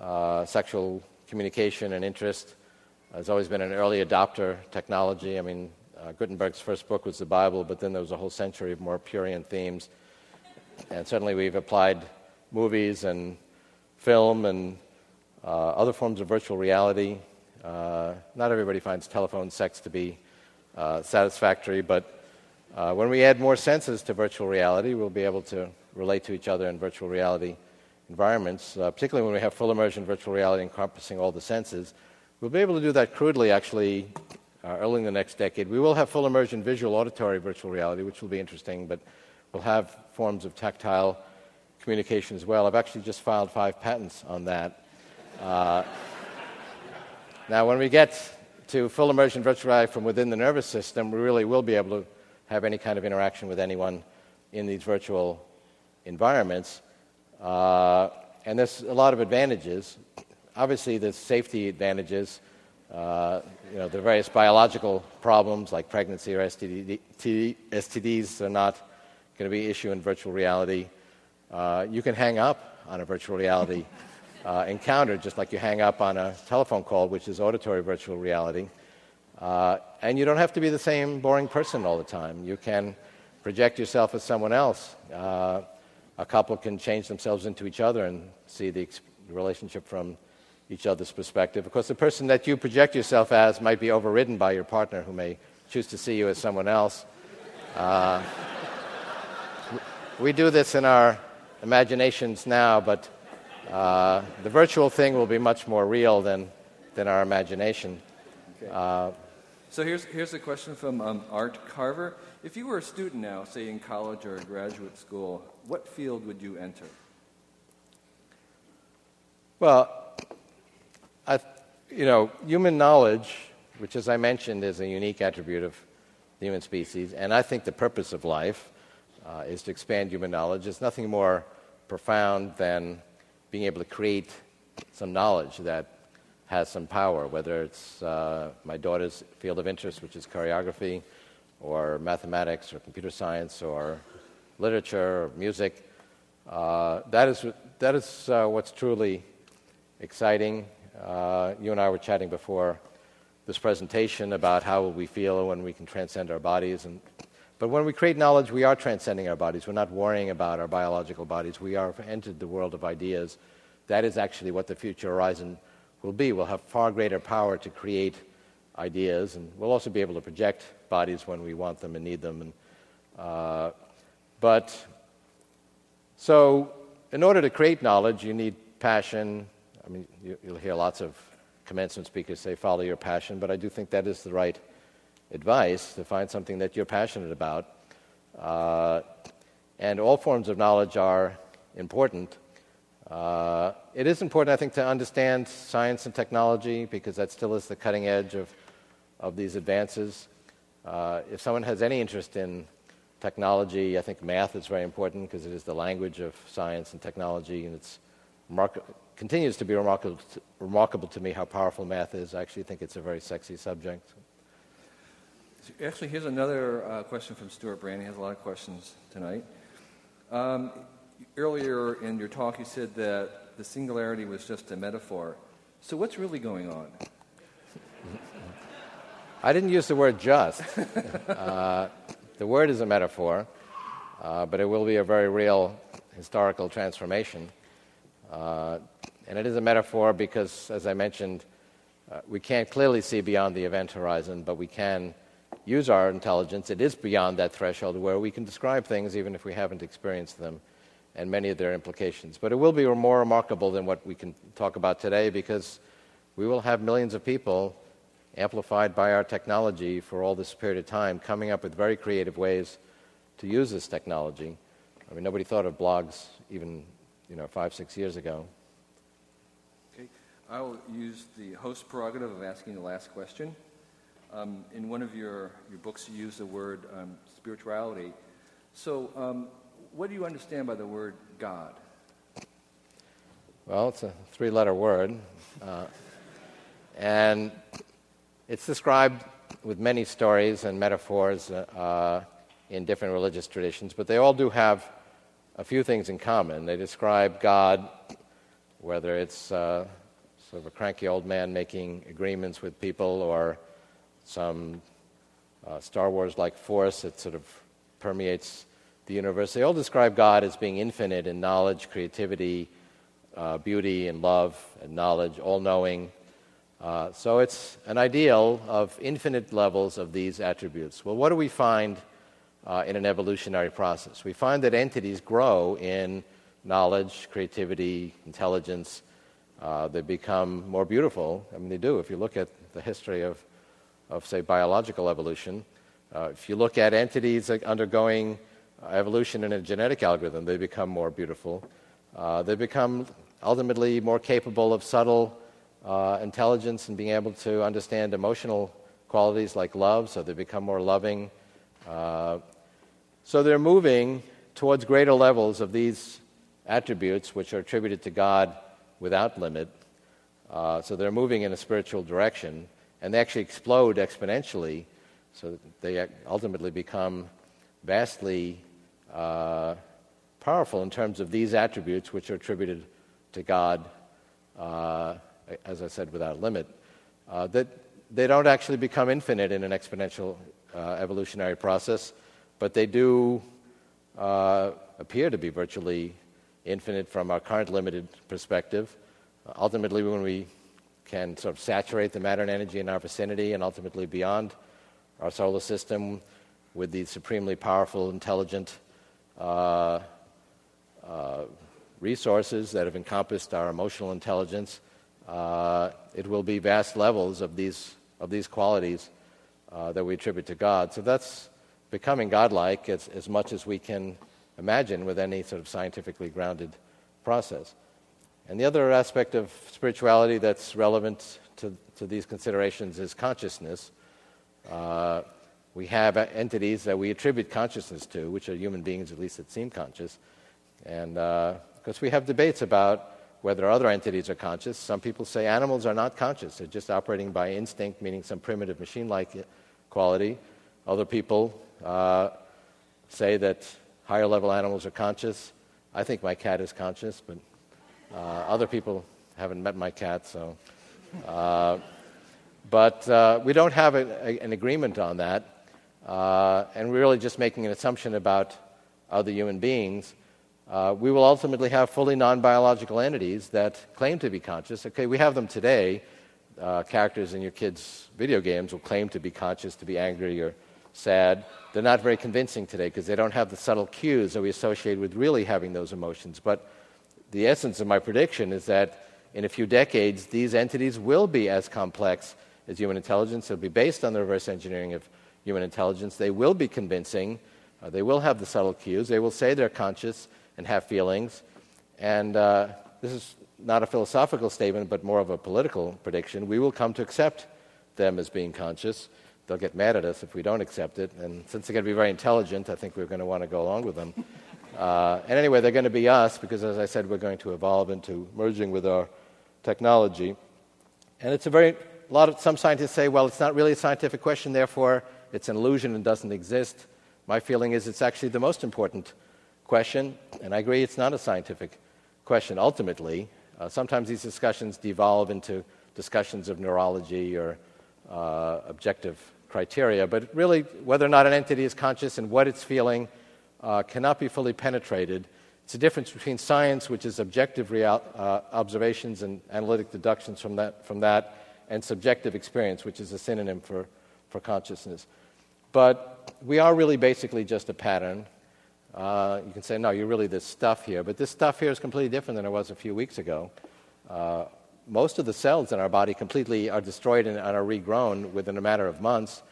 uh, sexual communication and interest. Has always been an early adopter technology. I mean, uh, Gutenberg's first book was the Bible, but then there was a whole century of more Purian themes. And certainly we've applied movies and film and uh, other forms of virtual reality. Uh, not everybody finds telephone sex to be uh, satisfactory, but uh, when we add more senses to virtual reality, we'll be able to relate to each other in virtual reality environments, uh, particularly when we have full immersion virtual reality encompassing all the senses. We'll be able to do that crudely, actually, uh, early in the next decade. We will have full immersion visual auditory virtual reality, which will be interesting, but we'll have forms of tactile communication as well. I've actually just filed five patents on that. Uh, now, when we get to full immersion virtual reality from within the nervous system, we really will be able to have any kind of interaction with anyone in these virtual environments. Uh, and there's a lot of advantages. Obviously, there's safety advantages. Uh, you know, the various biological problems like pregnancy or STD, STDs are not going to be an issue in virtual reality. Uh, you can hang up on a virtual reality uh, encounter just like you hang up on a telephone call, which is auditory virtual reality. Uh, and you don't have to be the same boring person all the time. You can project yourself as someone else. A couple can change themselves into each other and see the relationship from each other's perspective. Of course, the person that you project yourself as might be overridden by your partner who may choose to see you as someone else. Uh, we do this in our imaginations now, but uh, the virtual thing will be much more real than, than our imagination. Okay. Uh, so here's, here's a question from um, Art Carver. If you were a student now, say in college or graduate school, what field would you enter? Well, I, you know, human knowledge, which, as I mentioned, is a unique attribute of the human species, and I think the purpose of life uh, is to expand human knowledge. It's nothing more profound than being able to create some knowledge that has some power, whether it's uh, my daughter's field of interest, which is choreography, or mathematics, or computer science, or literature, or music. Uh, that is, that is uh, what's truly exciting. Uh, you and I were chatting before this presentation about how we feel when we can transcend our bodies. And, but when we create knowledge, we are transcending our bodies. We're not worrying about our biological bodies. We are entered the world of ideas. That is actually what the future horizon will be. We'll have far greater power to create ideas, and we'll also be able to project bodies when we want them and need them. And, uh, but so, in order to create knowledge, you need passion. I mean, you, will hear lots of commencement speakers say, follow your passion, but I do think that is the right advice to find something that you're passionate about. Uh, and all forms of knowledge are important. Uh, it is important, I think, to understand science and technology because that still is the cutting edge of, of these advances. Uh, if someone has any interest in technology, I think math is very important because it is the language of science and technology, and it's continues to be remarkable to, remarkable to me how powerful math is. I actually think it's a very sexy subject. Actually, here's another uh, question from Stewart Brand. He has a lot of questions tonight. Um, earlier in your talk, you said that the singularity was just a metaphor. So, what's really going on? I didn't use the word just. uh, the word is a metaphor, uh, but it will be a very real historical transformation. Uh, And it is a metaphor because, as I mentioned, uh, we can't clearly see beyond the event horizon, but we can use our intelligence. It is beyond that threshold where we can describe things even if we haven't experienced them and many of their implications. But it will be more remarkable than what we can talk about today because we will have millions of people amplified by our technology for all this period of time coming up with very creative ways to use this technology. I mean, nobody thought of blogs even, you know, five, six years ago. Okay. I'll use the host prerogative of asking the last question. Um, in one of your, your books, you use the word um, spirituality. So, um, what do you understand by the word God? Well, it's a three letter word. Uh, and it's described with many stories and metaphors uh, in different religious traditions, but they all do have a few things in common. They describe God, whether it's uh, sort of a cranky old man making agreements with people or some uh, Star Wars like force that sort of permeates the universe. They all describe God as being infinite in knowledge, creativity, uh, beauty, and love and knowledge, all knowing. Uh, so it's an ideal of infinite levels of these attributes. Well, what do we find uh, in an evolutionary process? We find that entities grow in knowledge, creativity, intelligence. Uh, they become more beautiful. I mean, they do. If you look at the history of, of say, biological evolution, uh, if you look at entities undergoing evolution in a genetic algorithm, they become more beautiful. Uh, they become ultimately more capable of subtle uh, intelligence and being able to understand emotional qualities like love, so they become more loving. Uh, so they're moving towards greater levels of these attributes, which are attributed to God without limit. Uh, so they're moving in a spiritual direction, and they actually explode exponentially, so they ultimately become vastly uh, powerful in terms of these attributes, which are attributed to God uh, as I said, without limit, uh, that they don't actually become infinite in an exponential uh, evolutionary process, but they do uh, appear to be virtually infinite from our current limited perspective. ultimately, when we can sort of saturate the matter and energy in our vicinity and ultimately beyond our solar system with the supremely powerful, intelligent uh, uh, resources that have encompassed our emotional intelligence, uh, it will be vast levels of these, of these qualities uh, that we attribute to God. So that's becoming godlike as, as much as we can imagine with any sort of scientifically grounded process. And the other aspect of spirituality that's relevant to, to these considerations is consciousness. Uh, we have entities that we attribute consciousness to, which are human beings, at least that seem conscious. And because uh, we have debates about whether other entities are conscious. Some people say animals are not conscious, they're just operating by instinct, meaning some primitive machine like quality. Other people uh, say that higher level animals are conscious. I think my cat is conscious, but uh, other people haven't met my cat, so. Uh, but uh, we don't have a, a, an agreement on that, uh, and we're really just making an assumption about other human beings uh, we will ultimately have fully non biological entities that claim to be conscious. Okay, we have them today. Uh, characters in your kids' video games will claim to be conscious, to be angry or sad. They're not very convincing today because they don't have the subtle cues that we associate with really having those emotions. But the essence of my prediction is that in a few decades, these entities will be as complex as human intelligence. It'll be based on the reverse engineering of human intelligence. They will be convincing. Uh, they will have the subtle cues. They will say they're conscious and have feelings. And uh, this is not a philosophical statement, but more of a political prediction. We will come to accept them as being conscious. They'll get mad at us if we don't accept it. And since they're going to be very intelligent, I think we're going to want to go along with them. Uh, and anyway, they're going to be us because, as I said, we're going to evolve into merging with our technology. And it's a very, a lot of, some scientists say, well, it's not really a scientific question, therefore it's an illusion and doesn't exist. My feeling is it's actually the most important question, and I agree it's not a scientific question ultimately. Uh, sometimes these discussions devolve into discussions of neurology or uh, objective criteria, but really, whether or not an entity is conscious and what it's feeling uh, cannot be fully penetrated It's a difference between science, which is objective real, uh, observations and analytic deductions from that, from that, and subjective experience, which is a synonym for, for consciousness. But we are really basically just a pattern. Uh, you can say, no, you're really this stuff here. But this stuff here is completely different than it was a few weeks ago. Uh, most of the cells in our body completely are destroyed and, are regrown within a matter of months.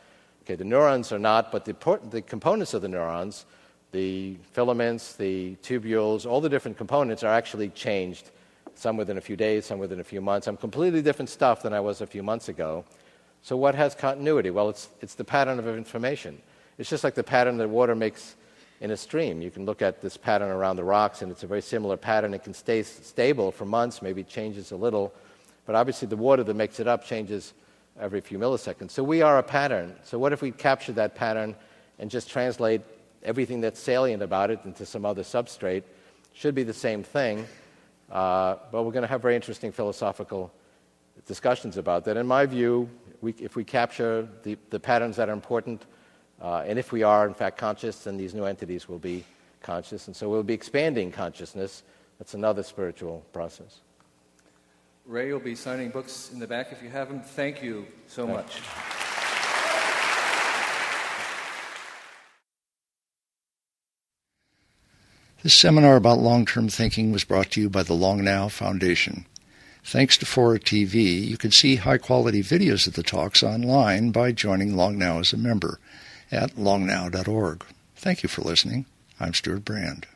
Okay, the neurons are not, but the, the components of the neurons, the filaments, the tubules, all the different components are actually changed. Some within a few days, some within a few months. I'm completely different stuff than I was a few months ago. So, what has continuity? Well, it's, it's the pattern of information. It's just like the pattern that water makes in a stream. You can look at this pattern around the rocks, and it's a very similar pattern. It can stay stable for months, maybe changes a little, but obviously the water that makes it up changes every few milliseconds. So we are a pattern. So, what if we capture that pattern and just translate everything that's salient about it into some other substrate should be the same thing. Uh, but we're going to have very interesting philosophical discussions about that. In my view, we, if we capture the, the, patterns that are important, uh, and if we are in fact conscious, then these new entities will be conscious. And so we'll be expanding consciousness. That's another spiritual process. Ray will be signing books in the back if you have them. Thank you so Thanks. much. This seminar about long-term thinking was brought to you by the Long Now Foundation. Thanks to Fora TV, you can see high-quality videos of the talks online by joining Long Now as a member at longnow.org. Thank you for listening. I'm Stewart Brand.